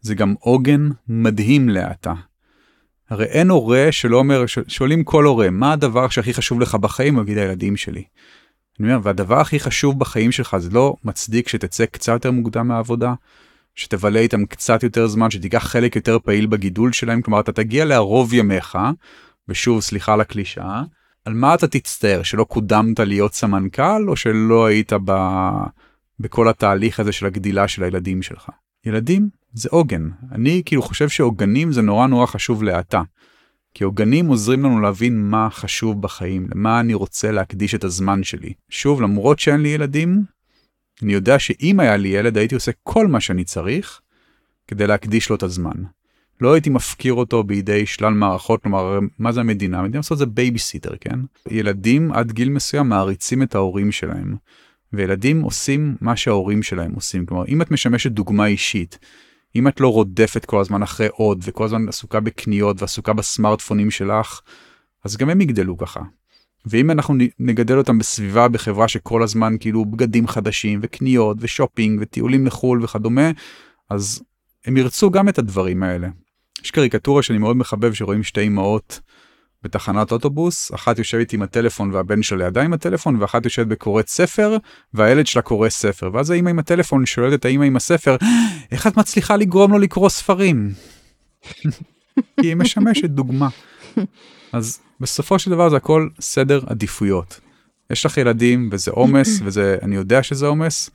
[SPEAKER 2] זה גם עוגן מדהים להאטה. הרי אין הורה שלא אומר, שואלים כל הורה, מה הדבר שהכי חשוב לך בחיים? הוא יגיד הילדים שלי. אני אומר, והדבר הכי חשוב בחיים שלך זה לא מצדיק שתצא קצת יותר מוקדם מהעבודה, שתבלה איתם קצת יותר זמן, שתיקח חלק יותר פעיל בגידול שלהם, כלומר אתה תגיע לערוב ימיך, ושוב סליחה על הקלישאה, על מה אתה תצטער, שלא קודמת להיות סמנכ"ל, או שלא היית ב... בכל התהליך הזה של הגדילה של הילדים שלך. ילדים זה עוגן. אני כאילו חושב שעוגנים זה נורא נורא חשוב להאטה. כי עוגנים עוזרים לנו להבין מה חשוב בחיים, למה אני רוצה להקדיש את הזמן שלי. שוב, למרות שאין לי ילדים, אני יודע שאם היה לי ילד הייתי עושה כל מה שאני צריך כדי להקדיש לו את הזמן. לא הייתי מפקיר אותו בידי שלל מערכות, כלומר, מה זה המדינה? המדינה עושה את זה בייביסיטר, כן? ילדים עד גיל מסוים מעריצים את ההורים שלהם, וילדים עושים מה שההורים שלהם עושים. כלומר, אם את משמשת דוגמה אישית, אם את לא רודפת כל הזמן אחרי עוד, וכל הזמן עסוקה בקניות ועסוקה בסמארטפונים שלך, אז גם הם יגדלו ככה. ואם אנחנו נגדל אותם בסביבה, בחברה שכל הזמן כאילו בגדים חדשים וקניות ושופינג וטיולים לחו"ל וכדומה, אז הם ירצו גם את הדברים האלה. יש קריקטורה שאני מאוד מחבב שרואים שתי אמהות בתחנת אוטובוס, אחת יושבת עם הטלפון והבן שלה לידה עם הטלפון, ואחת יושבת בקוראת ספר, והילד שלה קורא ספר. ואז האמא עם הטלפון שואלת את האמא עם הספר, איך את מצליחה לגרום לו לקרוא ספרים? כי היא משמשת דוגמה. אז בסופו של דבר זה הכל סדר עדיפויות. יש לך ילדים וזה עומס וזה אני יודע שזה עומס.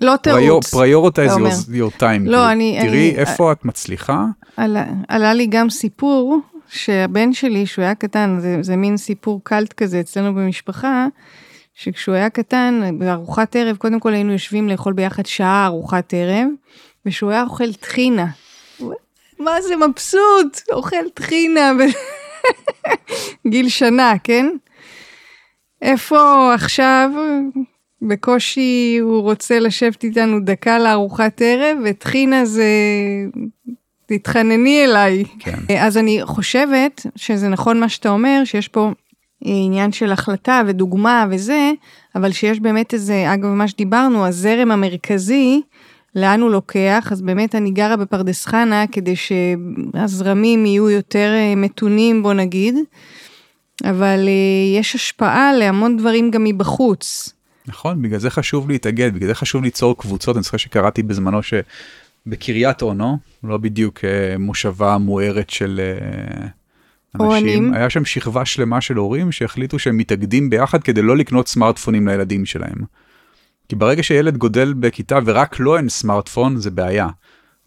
[SPEAKER 1] לא תירוץ.
[SPEAKER 2] פריורטייז your time.
[SPEAKER 1] לא, כאילו. אני...
[SPEAKER 2] תראי
[SPEAKER 1] אני,
[SPEAKER 2] איפה את מצליחה.
[SPEAKER 1] עלה, עלה לי גם סיפור שהבן שלי, שהוא היה קטן, זה, זה מין סיפור קלט כזה אצלנו במשפחה, שכשהוא היה קטן, בארוחת ערב, קודם כל היינו יושבים לאכול ביחד שעה ארוחת ערב, ושהוא היה אוכל טחינה. מה זה מבסוט, אוכל טחינה. גיל שנה, כן? איפה עכשיו, בקושי הוא רוצה לשבת איתנו דקה לארוחת ערב, וטחינה זה... תתחנני אליי.
[SPEAKER 2] כן.
[SPEAKER 1] אז אני חושבת שזה נכון מה שאתה אומר, שיש פה עניין של החלטה ודוגמה וזה, אבל שיש באמת איזה, אגב, מה שדיברנו, הזרם המרכזי, לאן הוא לוקח, אז באמת אני גרה בפרדס חנה כדי שהזרמים יהיו יותר אה, מתונים, בוא נגיד, אבל אה, יש השפעה להמון דברים גם מבחוץ.
[SPEAKER 2] נכון, בגלל זה חשוב להתאגד, בגלל זה חשוב ליצור קבוצות, אני זוכר שקראתי בזמנו שבקריית אונו, לא בדיוק אה, מושבה מוארת של אנשים, אוהנים. היה שם שכבה שלמה של הורים שהחליטו שהם מתאגדים ביחד כדי לא לקנות סמארטפונים לילדים שלהם. כי ברגע שילד גודל בכיתה ורק לו אין סמארטפון, זה בעיה.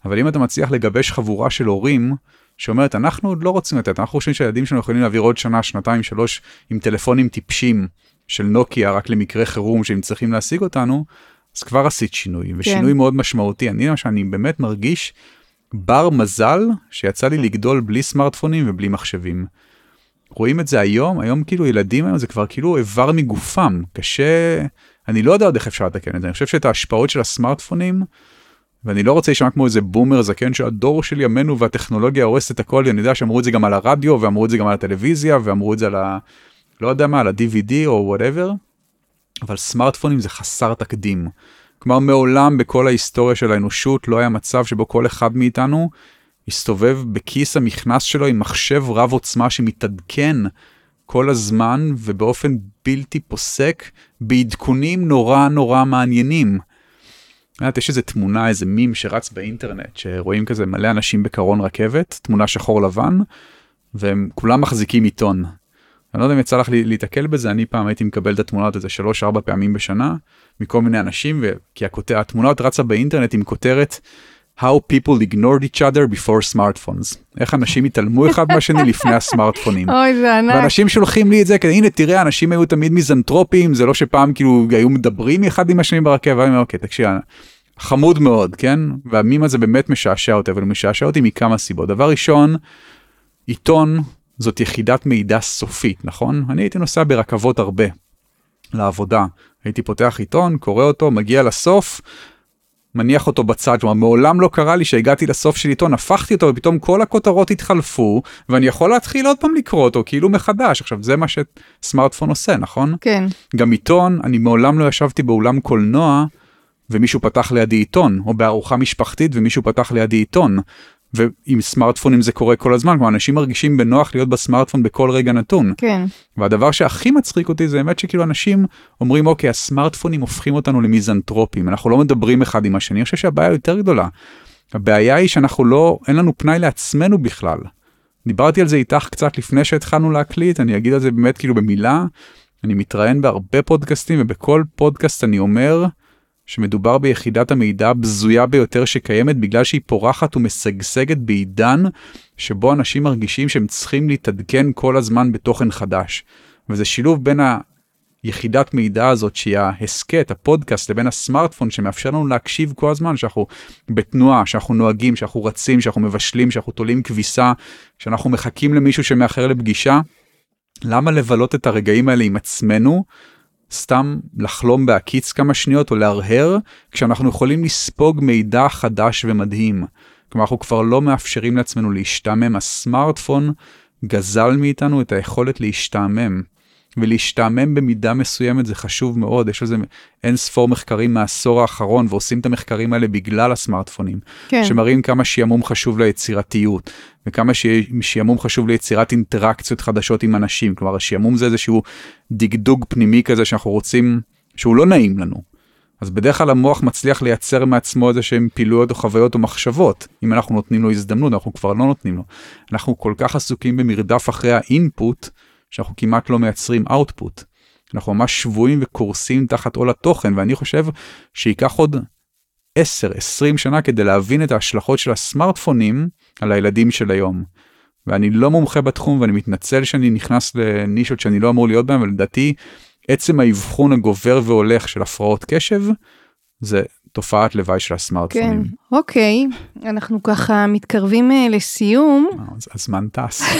[SPEAKER 2] אבל אם אתה מצליח לגבש חבורה של הורים, שאומרת, אנחנו עוד לא רוצים לתת, אנחנו חושבים שהילדים שלנו יכולים להעביר עוד שנה, שנתיים, שלוש, עם טלפונים טיפשים של נוקיה, רק למקרה חירום שהם צריכים להשיג אותנו, אז כבר עשית שינוי, ושינוי כן. מאוד משמעותי. אני למשל, אני באמת מרגיש בר מזל שיצא לי לגדול בלי סמארטפונים ובלי מחשבים. רואים את זה היום, היום כאילו ילדים היום זה כבר כאילו איבר מגופם, קשה, אני לא יודע עוד איך אפשר לתקן את זה, אני חושב שאת ההשפעות של הסמארטפונים, ואני לא רוצה להישמע כמו איזה בומר זקן שהדור של ימינו והטכנולוגיה הורסת את הכל, אני יודע שאמרו את זה גם על הרדיו ואמרו את זה גם על הטלוויזיה ואמרו את זה על ה... לא יודע מה, על ה-DVD או whatever, אבל סמארטפונים זה חסר תקדים. כלומר מעולם בכל ההיסטוריה של האנושות לא היה מצב שבו כל אחד מאיתנו הסתובב בכיס המכנס שלו עם מחשב רב עוצמה שמתעדכן כל הזמן ובאופן בלתי פוסק בעדכונים נורא נורא מעניינים. יודעת, יש איזה תמונה, איזה מים שרץ באינטרנט, שרואים כזה מלא אנשים בקרון רכבת, תמונה שחור לבן, והם כולם מחזיקים עיתון. אני לא יודע אם יצא לך להתקל בזה, אני פעם הייתי מקבל את התמונות איזה 3-4 פעמים בשנה, מכל מיני אנשים, כי הכותר, התמונות רצה באינטרנט עם כותרת How people ignored each other before smartphones. איך אנשים התעלמו אחד מהשני לפני הסמארטפונים.
[SPEAKER 1] אוי זה ענק.
[SPEAKER 2] ואנשים שולחים לי את זה, כדי, הנה תראה אנשים היו תמיד מיזנטרופים, זה לא שפעם כאילו היו מדברים אחד עם השני ברכב, ואני אומר אוקיי תקשיב, חמוד מאוד כן, והמים הזה באמת משעשע אותי, אבל הוא משעשע אותי מכמה סיבות. דבר ראשון, עיתון זאת יחידת מידע סופית, נכון? אני הייתי נוסע ברכבות הרבה לעבודה, הייתי פותח עיתון, קורא אותו, מגיע לסוף. מניח אותו בצד, כלומר מעולם לא קרה לי שהגעתי לסוף של עיתון, הפכתי אותו ופתאום כל הכותרות התחלפו, ואני יכול להתחיל עוד פעם לקרוא אותו כאילו מחדש. עכשיו זה מה שסמארטפון עושה, נכון?
[SPEAKER 1] כן.
[SPEAKER 2] גם עיתון, אני מעולם לא ישבתי באולם קולנוע ומישהו פתח לידי עיתון, או בארוחה משפחתית ומישהו פתח לידי עיתון. ועם סמארטפונים זה קורה כל הזמן, כלומר אנשים מרגישים בנוח להיות בסמארטפון בכל רגע נתון.
[SPEAKER 1] כן.
[SPEAKER 2] והדבר שהכי מצחיק אותי זה באמת שכאילו אנשים אומרים אוקיי הסמארטפונים הופכים אותנו למיזנטרופים, אנחנו לא מדברים אחד עם השני, אני חושב שהבעיה יותר גדולה. הבעיה היא שאנחנו לא, אין לנו פנאי לעצמנו בכלל. דיברתי על זה איתך קצת לפני שהתחלנו להקליט, אני אגיד על זה באמת כאילו במילה. אני מתראיין בהרבה פודקאסטים ובכל פודקאסט אני אומר שמדובר ביחידת המידע הבזויה ביותר שקיימת בגלל שהיא פורחת ומשגשגת בעידן שבו אנשים מרגישים שהם צריכים להתעדכן כל הזמן בתוכן חדש. וזה שילוב בין היחידת מידע הזאת שהיא ההסכת, הפודקאסט, לבין הסמארטפון שמאפשר לנו להקשיב כל הזמן, שאנחנו בתנועה, שאנחנו נוהגים, שאנחנו רצים, שאנחנו מבשלים, שאנחנו תולים כביסה, שאנחנו מחכים למישהו שמאחר לפגישה. למה לבלות את הרגעים האלה עם עצמנו, סתם לחלום בהקיץ כמה שניות או להרהר, כשאנחנו יכולים לספוג מידע חדש ומדהים. כלומר, אנחנו כבר לא מאפשרים לעצמנו להשתעמם, הסמארטפון גזל מאיתנו את היכולת להשתעמם. ולהשתעמם במידה מסוימת זה חשוב מאוד, יש לזה אין ספור מחקרים מהעשור האחרון ועושים את המחקרים האלה בגלל הסמארטפונים, כן. שמראים כמה שעמום חשוב ליצירתיות וכמה שעמום חשוב ליצירת אינטראקציות חדשות עם אנשים, כלומר השעמום זה איזשהו דגדוג פנימי כזה שאנחנו רוצים, שהוא לא נעים לנו. אז בדרך כלל המוח מצליח לייצר מעצמו איזה שהם פעילויות או חוויות או מחשבות. אם אנחנו נותנים לו הזדמנות, אנחנו כבר לא נותנים לו. אנחנו כל כך עסוקים במרדף אחרי האינפוט, שאנחנו כמעט לא מייצרים output. אנחנו ממש שבויים וקורסים תחת עול התוכן ואני חושב שייקח עוד 10-20 שנה כדי להבין את ההשלכות של הסמארטפונים על הילדים של היום. ואני לא מומחה בתחום ואני מתנצל שאני נכנס לנישות שאני לא אמור להיות בהן ולדעתי עצם האבחון הגובר והולך של הפרעות קשב זה תופעת לוואי של הסמארטפונים.
[SPEAKER 1] כן, אוקיי, אנחנו ככה מתקרבים uh, לסיום.
[SPEAKER 2] הזמן טס.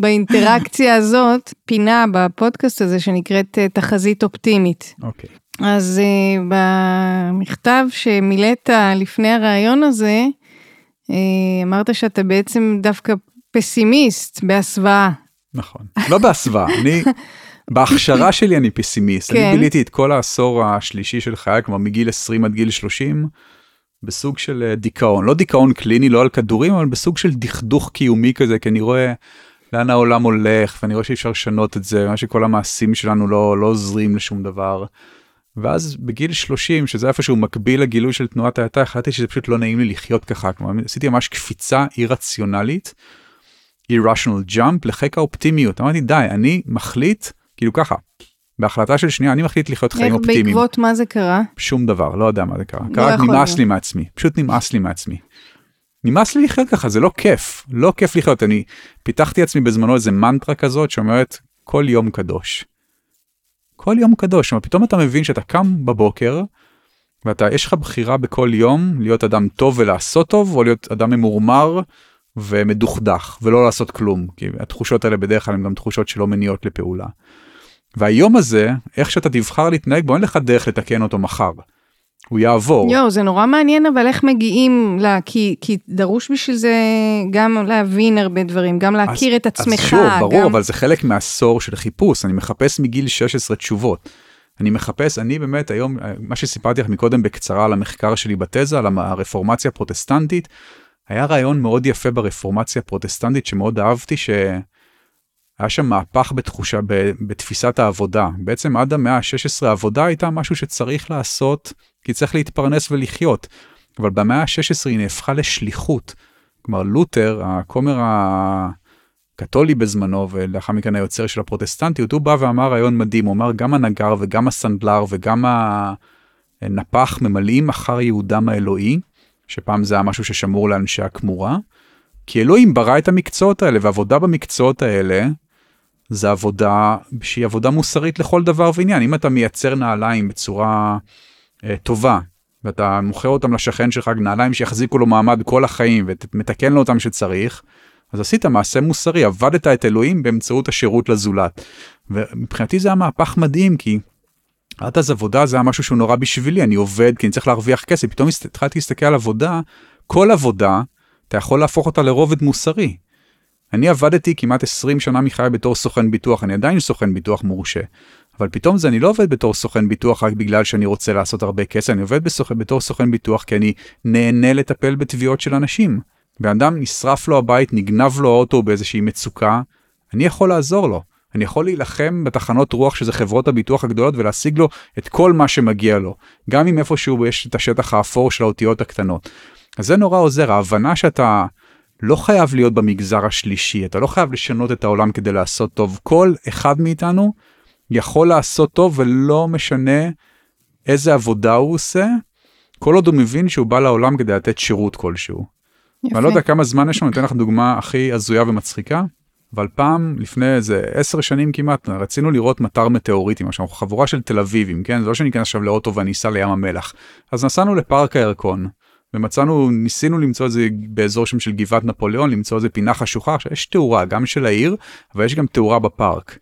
[SPEAKER 1] באינטראקציה הזאת פינה בפודקאסט הזה שנקראת אה, תחזית אופטימית.
[SPEAKER 2] אוקיי.
[SPEAKER 1] אז uh, במכתב שמילאת לפני הראיון הזה, אמרת שאתה בעצם דווקא פסימיסט בהסוואה.
[SPEAKER 2] נכון, לא בהסוואה, אני, בהכשרה שלי אני פסימיסט, כן. אני ביליתי את כל העשור השלישי של חיי, כלומר מגיל 20 עד גיל 30, בסוג של דיכאון, לא דיכאון קליני, לא על כדורים, אבל בסוג של דכדוך קיומי כזה, כי אני רואה לאן העולם הולך, ואני רואה שאי אפשר לשנות את זה, מה שכל המעשים שלנו לא, לא עוזרים לשום דבר. ואז בגיל 30, שזה איפשהו מקביל לגילוי של תנועת האטה, החלטתי שזה פשוט לא נעים לי לחיות ככה, כלומר עשיתי ממש קפיצה אי-רציונלית, irrational jump לחיק האופטימיות, אמרתי די, אני מחליט, כאילו ככה, בהחלטה של שנייה אני מחליט לחיות חיים אופטימיים.
[SPEAKER 1] איך בעקבות מה זה קרה?
[SPEAKER 2] שום דבר, לא יודע מה זה קרה. לא קרה, נמאס לי מעצמי, פשוט נמאס לי מעצמי. נמאס לי לחיות ככה, זה לא כיף, לא כיף לחיות. אני פיתחתי עצמי בזמנו איזה מנטרה כזאת שאומרת כל יום קדוש. כל יום קדוש, אבל פתאום אתה מבין שאתה קם בבוקר ואתה, יש לך בחירה בכל יום להיות אדם טוב ולעשות טוב, או להיות אדם ממורמר ומדוכדך ולא לעשות כלום, כי התחושות האלה בדרך כלל הן גם תחושות שלא מניעות לפעולה. והיום הזה, איך שאתה תבחר להתנהג בו, אין לך דרך לתקן אותו מחר. הוא יעבור.
[SPEAKER 1] יואו, זה נורא מעניין, אבל איך מגיעים לה, כי, כי דרוש בשביל זה גם להבין הרבה דברים, גם להכיר אז, את עצמך.
[SPEAKER 2] אז שוב, ברור, גם... אבל זה חלק מעשור של חיפוש, אני מחפש מגיל 16 תשובות. אני מחפש, אני באמת היום, מה שסיפרתי לך מקודם בקצרה על המחקר שלי בתזה, על הרפורמציה הפרוטסטנטית, היה רעיון מאוד יפה ברפורמציה הפרוטסטנטית שמאוד אהבתי, שהיה שם מהפך בתחושה, בתפיסת העבודה. בעצם עד המאה ה-16 העבודה הייתה משהו שצריך לעשות כי צריך להתפרנס ולחיות. אבל במאה ה-16 היא נהפכה לשליחות. כלומר, לותר, הכומר הקתולי בזמנו, ולאחר מכן היוצר של הפרוטסטנטיות, הוא בא ואמר רעיון מדהים, הוא אמר גם הנגר וגם הסנדלר וגם הנפח ממלאים אחר יהודם האלוהי, שפעם זה היה משהו ששמור לאנשי הכמורה, כי אלוהים ברא את המקצועות האלה, ועבודה במקצועות האלה, זה עבודה שהיא עבודה מוסרית לכל דבר ועניין. אם אתה מייצר נעליים בצורה אה, טובה, ואתה מוכר אותם לשכן שלך נעליים שיחזיקו לו מעמד כל החיים ומתקן לו אותם שצריך, אז עשית מעשה מוסרי, עבדת את אלוהים באמצעות השירות לזולת. ומבחינתי זה היה מהפך מדהים, כי עד אז עבודה זה היה משהו שהוא נורא בשבילי, אני עובד כי אני צריך להרוויח כסף, פתאום התחלתי להסתכל על עבודה, כל עבודה, אתה יכול להפוך אותה לרובד מוסרי. אני עבדתי כמעט 20 שנה מחיי בתור סוכן ביטוח, אני עדיין סוכן ביטוח מורשה. אבל פתאום זה אני לא עובד בתור סוכן ביטוח רק בגלל שאני רוצה לעשות הרבה כסף, אני עובד בסוכן, בתור סוכן ביטוח כי אני נהנה לטפל בתביעות של אנשים. בן אדם נשרף לו הבית, נגנב לו האוטו באיזושהי מצוקה, אני יכול לעזור לו. אני יכול להילחם בתחנות רוח שזה חברות הביטוח הגדולות ולהשיג לו את כל מה שמגיע לו, גם אם איפשהו יש את השטח האפור של האותיות הקטנות. אז זה נורא עוזר, ההבנה שאתה לא חייב להיות במגזר השלישי, אתה לא חייב לשנות את העולם כדי לעשות טוב. כל אחד מאיתנו יכול לעשות טוב ולא משנה איזה עבודה הוא עושה, כל עוד הוא מבין שהוא בא לעולם כדי לתת שירות כלשהו. יפה. ואני לא יודע כמה זמן יש לנו, אני אתן לך דוגמה הכי הזויה ומצחיקה. אבל פעם, לפני איזה עשר שנים כמעט, רצינו לראות מטר מטאוריטים, עכשיו אנחנו חבורה של תל אביבים, כן? זה לא שאני אכנס עכשיו לאוטו ואני אסע לים המלח. אז נסענו לפארק הירקון, ומצאנו, ניסינו למצוא את זה באזור שם של גבעת נפוליאון, למצוא איזה פינה חשוכה, עכשיו יש תאורה גם של העיר, אבל יש גם תאורה בפארק.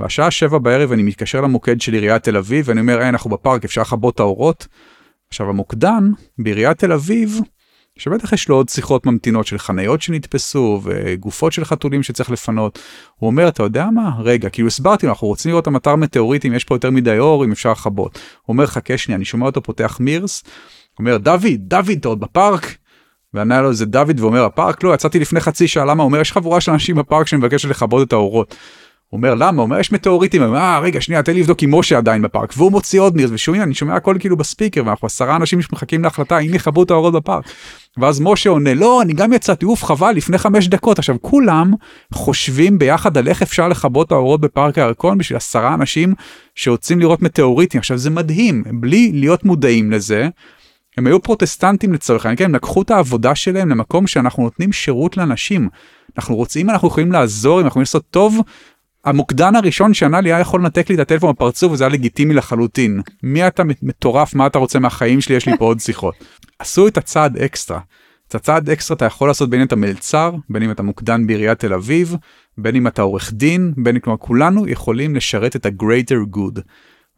[SPEAKER 2] והשעה שבע בערב אני מתקשר למוקד של עיריית תל אביב, ואני אומר, היי, אנחנו בפארק, אפשר לכבות את האורות? עכשיו המוקדן בעיריית תל אביב שבטח יש לו עוד שיחות ממתינות של חניות שנתפסו וגופות של חתולים שצריך לפנות. הוא אומר, אתה יודע מה? רגע, כאילו הסברתי לו, אנחנו רוצים לראות את המטר מטאוריטים, יש פה יותר מדי אור, אם אפשר לכבות. הוא אומר, חכה שנייה, אני שומע אותו פותח מירס, אומר, דוד, דוד, אתה עוד בפארק? וענה לו איזה דוד ואומר, הפארק? לא, יצאתי לפני חצי שעה, למה? אומר, יש חבורה של אנשים בפארק שאני מבקש לכבות את האורות. הוא אומר למה? אומר יש מטאוריטים, אה רגע שנייה תן לי לבדוק אם משה עדיין בפארק והוא מוציא עוד מירס ושומעים אני שומע הכל כאילו ב speaker ואנחנו עשרה אנשים שמחכים להחלטה אם יכבו את האורות בפארק. ואז משה עונה לא אני גם יצאתי אוף חבל לפני חמש דקות עכשיו כולם חושבים ביחד על איך אפשר לכבות את האורות בפארק הירקון בשביל עשרה אנשים שרוצים לראות מטאוריטים עכשיו זה מדהים בלי להיות מודעים לזה. הם היו פרוטסטנטים לצורך העניין, כן, הם לקחו את העבודה שלהם למקום שאנחנו נותנים שירות לאנשים. אנחנו רוצים, אנחנו יכולים לעזור, אם אנחנו יכולים לעשות טוב, המוקדן הראשון שענה לי היה יכול לנתק לי את הטלפון בפרצוף וזה היה לגיטימי לחלוטין. מי אתה מטורף מה אתה רוצה מהחיים שלי יש לי פה עוד שיחות. עשו את הצעד אקסטרה. את הצעד אקסטרה אתה יכול לעשות בין אם אתה מלצר בין אם אתה מוקדן בעיריית תל אביב בין אם אתה עורך דין בין אם כלומר כולנו יכולים לשרת את ה-greater good.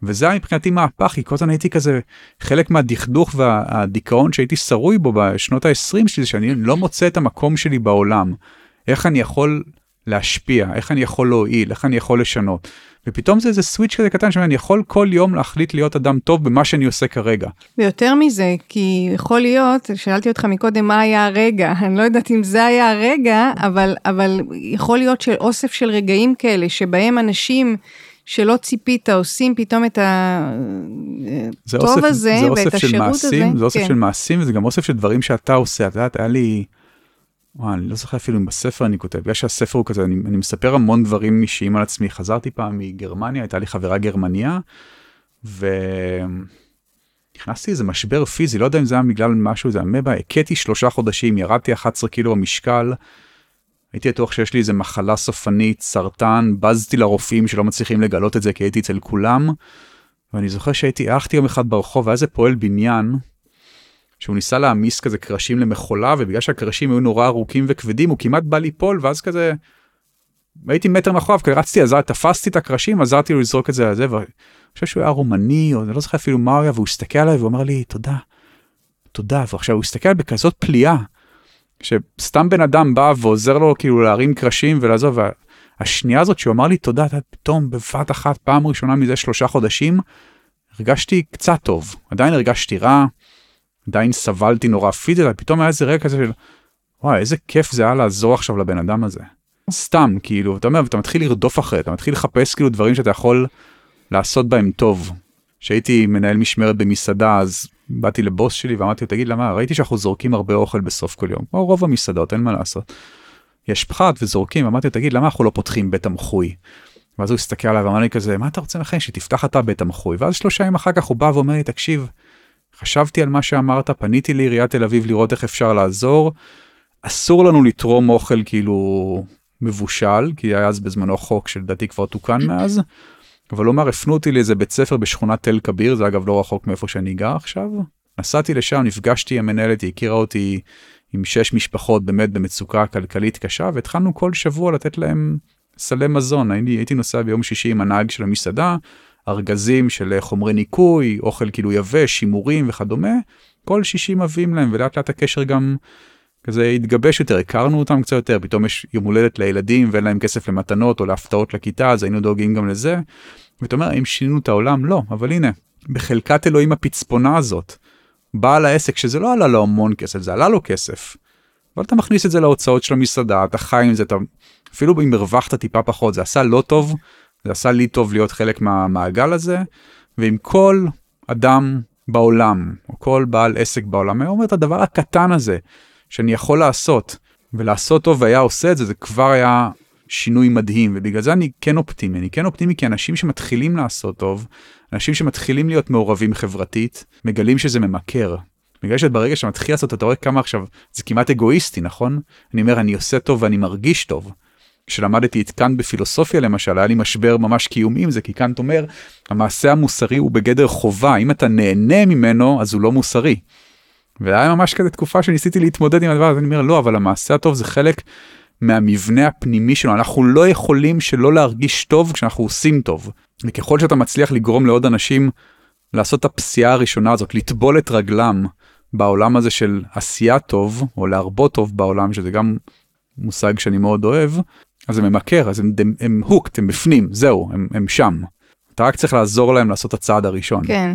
[SPEAKER 2] וזה היה מבחינתי מהפך כי כל הזמן הייתי כזה חלק מהדכדוך והדיכאון שהייתי שרוי בו בשנות ה-20 שלי שאני לא מוצא את המקום שלי בעולם. איך אני יכול להשפיע, איך אני יכול להועיל, איך אני יכול לשנות. ופתאום זה איזה סוויץ' כזה קטן שאני יכול כל יום להחליט להיות אדם טוב במה שאני עושה כרגע.
[SPEAKER 1] ויותר מזה, כי יכול להיות, שאלתי אותך מקודם מה היה הרגע, אני לא יודעת אם זה היה הרגע, אבל, אבל יכול להיות של אוסף של רגעים כאלה, שבהם אנשים... שלא ציפית, עושים פתאום את הטוב הזה ואת השירות
[SPEAKER 2] מעשים,
[SPEAKER 1] הזה.
[SPEAKER 2] זה אוסף כן. של מעשים וזה גם אוסף של דברים שאתה עושה. את יודעת, היה לי... וואי, אני לא זוכר אפילו אם בספר אני כותב, בגלל שהספר הוא כזה, אני, אני מספר המון דברים אישיים על עצמי. חזרתי פעם מגרמניה, הייתה לי חברה גרמניה, ונכנסתי איזה משבר פיזי, לא יודע אם זה היה בגלל משהו, זה אמבה, הכיתי שלושה חודשים, ירדתי 11 קילו במשקל, הייתי בטוח שיש לי איזה מחלה סופנית, סרטן, בזתי לרופאים שלא מצליחים לגלות את זה כי הייתי אצל כולם. ואני זוכר שהייתי, הלכתי יום אחד ברחוב, והיה איזה פועל בניין, שהוא ניסה להעמיס כזה קרשים למכולה ובגלל שהקרשים היו נורא ארוכים וכבדים הוא כמעט בא ליפול ואז כזה הייתי מטר מאחוריו כי רצתי עזר תפסתי את הקרשים עזרתי לו לזרוק את זה על זה ואני חושב שהוא היה רומני או אני לא זוכר אפילו מה הוא היה והוא הסתכל עליי ואומר לי תודה. תודה ועכשיו הוא הסתכל בכזאת פליאה שסתם בן אדם בא ועוזר לו כאילו להרים קרשים ולעזוב והשנייה הזאת שהוא אמר לי תודה פתאום בבת אחת פעם ראשונה מזה שלושה חודשים הרגשתי קצת טוב עדיין הרגשתי רע. עדיין סבלתי נורא פיזית, פתאום היה איזה רגע כזה של, וואי, איזה כיף זה היה לעזור עכשיו לבן אדם הזה. סתם, כאילו, אתה אומר, אתה מתחיל לרדוף אחרי, אתה מתחיל לחפש כאילו דברים שאתה יכול לעשות בהם טוב. כשהייתי מנהל משמרת במסעדה, אז באתי לבוס שלי ואמרתי לו, תגיד, למה, ראיתי שאנחנו זורקים הרבה אוכל בסוף כל יום, כמו רוב המסעדות, אין מה לעשות. יש פחת וזורקים, אמרתי לו, תגיד, למה אנחנו לא פותחים בית המחוי? ואז הוא הסתכל עליי ואמר לי כזה, מה אתה רוצה לכם שתפתח אתה בית המחוי? ואז שלושה ימים אחר כך הוא בא ואומר לי, תקשיב, חשבתי על מה שאמרת, פניתי לעיריית תל אביב לראות איך אפשר לעזור. אסור לנו לתרום אוכל כאילו מבושל, כי היה אז בזמנו חוק שלדעתי כבר תוקן מאז. אבל לומר, הפנו אותי לאיזה בית ספר בשכונת תל כביר, זה אגב לא רחוק מאיפה שאני גר עכשיו. נסעתי לשם, נפגשתי עם המנהלת, היא הכירה אותי עם שש משפחות באמת במצוקה כלכלית קשה, והתחלנו כל שבוע לתת להם סלי מזון. הייתי, הייתי נוסע ביום שישי עם הנהג של המסעדה, ארגזים של חומרי ניקוי, אוכל כאילו יבש, שימורים וכדומה, כל שישי מביאים להם ולאט לאט הקשר גם כזה התגבש יותר, הכרנו אותם קצת יותר, פתאום יש יום הולדת לילדים ואין להם כסף למתנות או להפתעות לכיתה, אז היינו דואגים גם לזה. ואתה אומר, האם שינינו את העולם? לא, אבל הנה, בחלקת אלוהים הפצפונה הזאת, בעל העסק שזה לא עלה לו המון כסף, זה עלה לו כסף. אבל אתה מכניס את זה להוצאות של המסעדה, אתה חי עם זה, אתה... אפילו אם הרווחת טיפה פחות, זה עשה לא טוב, זה עשה לי טוב להיות חלק מהמעגל הזה, ועם כל אדם בעולם, או כל בעל עסק בעולם, היה אומר את הדבר הקטן הזה, שאני יכול לעשות, ולעשות טוב והיה עושה את זה, זה כבר היה שינוי מדהים, ובגלל זה אני כן אופטימי, אני כן אופטימי כי אנשים שמתחילים לעשות טוב, אנשים שמתחילים להיות מעורבים חברתית, מגלים שזה ממכר. בגלל שברגע שאתה מתחיל לעשות, אתה רואה כמה עכשיו, זה כמעט אגואיסטי, נכון? אני אומר, אני עושה טוב ואני מרגיש טוב. כשלמדתי את קאנט בפילוסופיה למשל, היה לי משבר ממש קיומי עם זה, כי קאנט אומר, המעשה המוסרי הוא בגדר חובה, אם אתה נהנה ממנו, אז הוא לא מוסרי. והיה ממש כזה תקופה שניסיתי להתמודד עם הדבר הזה, אני אומר, לא, אבל המעשה הטוב זה חלק מהמבנה הפנימי שלנו, אנחנו לא יכולים שלא להרגיש טוב כשאנחנו עושים טוב. וככל שאתה מצליח לגרום לעוד אנשים לעשות את הפסיעה הראשונה הזאת, לטבול את רגלם בעולם הזה של עשייה טוב, או להרבות טוב בעולם, שזה גם מושג שאני מאוד אוהב, אז זה ממכר, אז הם, הם, הם הוקט, הם בפנים, זהו, הם, הם שם. אתה רק צריך לעזור להם לעשות את הצעד הראשון.
[SPEAKER 1] כן.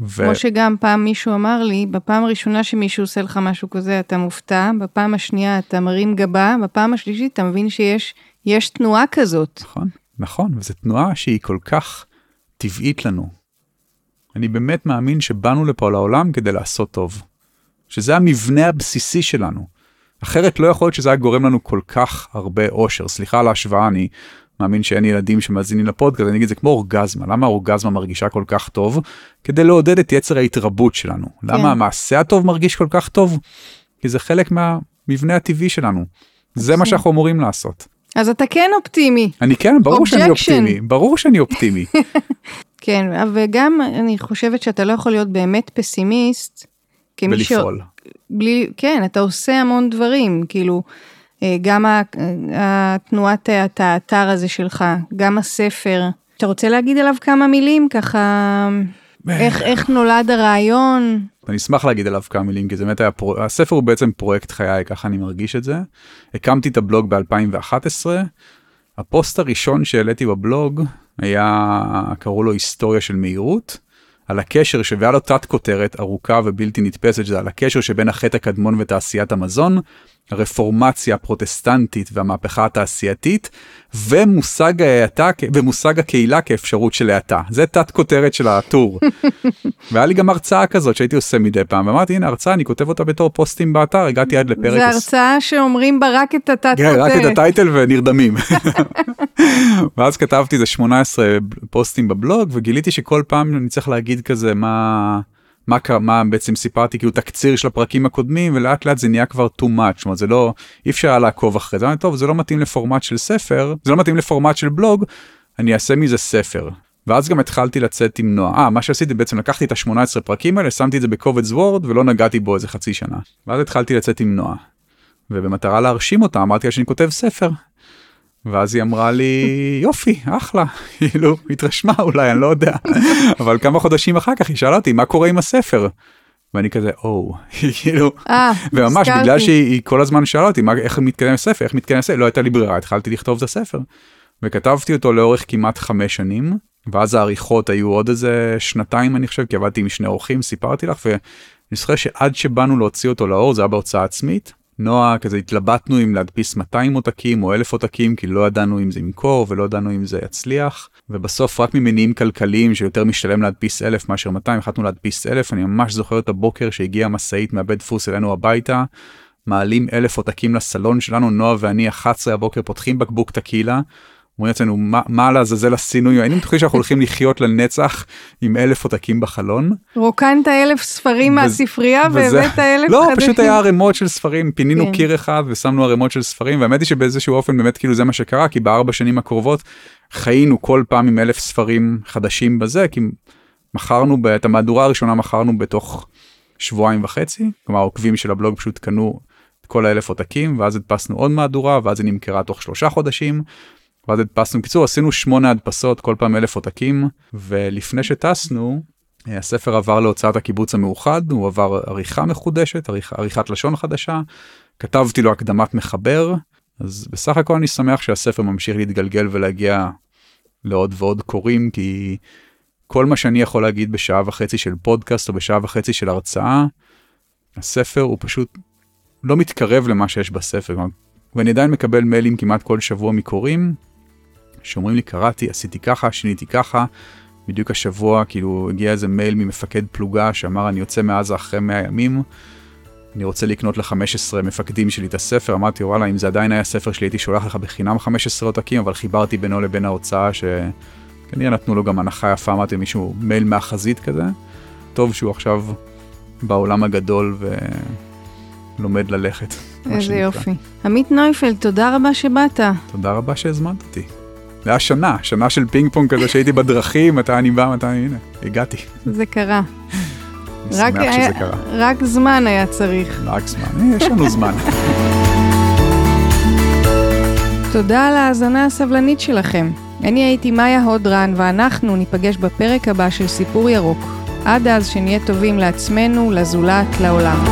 [SPEAKER 1] ו... כמו שגם פעם מישהו אמר לי, בפעם הראשונה שמישהו עושה לך משהו כזה אתה מופתע, בפעם השנייה אתה מרים גבה, בפעם השלישית אתה מבין שיש יש תנועה כזאת.
[SPEAKER 2] נכון, נכון, וזו תנועה שהיא כל כך טבעית לנו. אני באמת מאמין שבאנו לפה לעולם כדי לעשות טוב. שזה המבנה הבסיסי שלנו. אחרת לא יכול להיות שזה היה גורם לנו כל כך הרבה אושר. סליחה על ההשוואה, אני מאמין שאין ילדים שמאזינים לפודקאסט, אני אגיד זה כמו אורגזמה, למה האורגזמה מרגישה כל כך טוב? כדי לעודד את יצר ההתרבות שלנו. כן. למה המעשה הטוב מרגיש כל כך טוב? כי זה חלק מהמבנה הטבעי שלנו. זה מה שאנחנו אמורים לעשות.
[SPEAKER 1] אז אתה כן אופטימי.
[SPEAKER 2] אני כן, ברור Objection. שאני אופטימי, ברור שאני אופטימי.
[SPEAKER 1] כן, וגם אני חושבת שאתה לא יכול להיות באמת פסימיסט.
[SPEAKER 2] ולפעול.
[SPEAKER 1] ש... בלי, כן, אתה עושה המון דברים, כאילו, גם התנועת את האתר הזה שלך, גם הספר. אתה רוצה להגיד עליו כמה מילים ככה, איך, איך נולד הרעיון?
[SPEAKER 2] אני אשמח להגיד עליו כמה מילים, כי זה באמת היה, פרו... הספר הוא בעצם פרויקט חיי, ככה אני מרגיש את זה. הקמתי את הבלוג ב-2011, הפוסט הראשון שהעליתי בבלוג היה, קראו לו היסטוריה של מהירות. על הקשר שווה לו תת כותרת ארוכה ובלתי נתפסת, שזה על הקשר שבין החטא הקדמון ותעשיית המזון, הרפורמציה הפרוטסטנטית והמהפכה התעשייתית, ומושג ההאטה ומושג הקהילה כאפשרות של האטה. זה תת כותרת של הטור. והיה לי גם הרצאה כזאת שהייתי עושה מדי פעם, ואמרתי, הנה הרצאה, אני כותב אותה בתור פוסטים באתר, הגעתי עד לפרק...
[SPEAKER 1] זה הרצאה שאומרים בה רק את התת כותרת.
[SPEAKER 2] כן, רק את הטייטל ונרדמים. ואז כתבתי איזה 18 פוסטים בבלוג, וגיליתי שכל פעם אני צריך להגיד כזה מה... מה, מה בעצם סיפרתי כאילו תקציר של הפרקים הקודמים ולאט לאט זה נהיה כבר too much, זאת אומרת זה לא, אי אפשר לעקוב אחרי זה, טוב זה לא מתאים לפורמט של ספר, זה לא מתאים לפורמט של בלוג, אני אעשה מזה ספר. ואז גם התחלתי לצאת עם נועה, אה מה שעשיתי בעצם לקחתי את ה-18 פרקים האלה, שמתי את זה בקובץ וורד ולא נגעתי בו איזה חצי שנה. ואז התחלתי לצאת עם נועה. ובמטרה להרשים אותה אמרתי לה שאני כותב ספר. ואז היא אמרה לי יופי אחלה. כאילו התרשמה אולי אני לא יודע. אבל כמה חודשים אחר כך היא שאלה אותי מה קורה עם הספר. ואני כזה או. כאילו
[SPEAKER 1] אה,
[SPEAKER 2] וממש בגלל שהיא כל הזמן שאלה אותי מה איך מתקדם הספר? איך מתקדם הספר? לא הייתה לי ברירה התחלתי לכתוב את הספר. וכתבתי אותו לאורך כמעט חמש שנים ואז העריכות היו עוד איזה שנתיים אני חושב כי עבדתי עם שני אורחים סיפרתי לך ואני זוכר שעד שבאנו להוציא אותו לאור זה היה בהוצאה עצמית נועה כזה התלבטנו אם להדפיס 200 עותקים או 1,000 עותקים כי לא ידענו אם זה ימכור ולא ידענו אם זה יצליח ובסוף רק ממניעים כלכליים שיותר משתלם להדפיס 1,000 מאשר 200 החלטנו להדפיס 1,000 אני ממש זוכר את הבוקר שהגיעה משאית מהבית דפוס אלינו הביתה. מעלים אלף עותקים לסלון שלנו נועה ואני 11 הבוקר פותחים בקבוק טקילה אומרים אצלנו מה, מה לעזאזל עשינו היינו בטוחים שאנחנו הולכים לחיות לנצח עם אלף עותקים בחלון.
[SPEAKER 1] רוקנת אלף ספרים מהספרייה והבאת אלף
[SPEAKER 2] לא חדשים. פשוט היה ערימות של ספרים פינינו כן. קיר אחד ושמנו ערימות של ספרים והאמת היא שבאיזשהו אופן באמת כאילו זה מה שקרה כי בארבע שנים הקרובות חיינו כל פעם עם אלף ספרים חדשים בזה כי מכרנו את המהדורה הראשונה מכרנו בתוך שבועיים וחצי כלומר העוקבים של הבלוג פשוט קנו כל האלף עותקים ואז הדפסנו עוד מהדורה ואז היא נמכרה תוך שלושה חודשים ואז הדפסנו, בקיצור עשינו שמונה הדפסות, כל פעם אלף עותקים, ולפני שטסנו, הספר עבר להוצאת הקיבוץ המאוחד, הוא עבר עריכה מחודשת, עריכ, עריכת לשון חדשה, כתבתי לו הקדמת מחבר, אז בסך הכל אני שמח שהספר ממשיך להתגלגל ולהגיע לעוד ועוד קוראים, כי כל מה שאני יכול להגיד בשעה וחצי של פודקאסט או בשעה וחצי של הרצאה, הספר הוא פשוט לא מתקרב למה שיש בספר. ואני עדיין מקבל מיילים כמעט כל שבוע מקוראים, שאומרים לי קראתי, עשיתי ככה, שיניתי ככה. בדיוק השבוע כאילו הגיע איזה מייל ממפקד פלוגה שאמר אני יוצא מעזה אחרי 100 ימים. אני רוצה לקנות ל-15 מפקדים שלי את הספר, אמרתי וואלה אם זה עדיין היה ספר שלי הייתי שולח לך בחינם 15 עותקים, אבל חיברתי בינו לבין ההוצאה שכנראה נתנו לו גם הנחה יפה, אמרתי מישהו מייל מהחזית כזה. טוב שהוא עכשיו בעולם הגדול ולומד ללכת.
[SPEAKER 1] איזה יופי. עמית נויפלד, תודה רבה שבאת.
[SPEAKER 2] תודה רבה שהזמנת אותי. זה היה שנה, שנה של פינג פונג כזה שהייתי בדרכים, מתי אני בא, מתי אני, הנה, הגעתי.
[SPEAKER 1] זה קרה.
[SPEAKER 2] אני שמח
[SPEAKER 1] היה,
[SPEAKER 2] שזה קרה.
[SPEAKER 1] רק זמן היה צריך.
[SPEAKER 2] רק זמן, יש לנו זמן.
[SPEAKER 1] תודה על ההאזנה הסבלנית שלכם. אני הייתי מאיה הודרן, ואנחנו ניפגש בפרק הבא של סיפור ירוק. עד אז שנהיה טובים לעצמנו, לזולת, לעולם.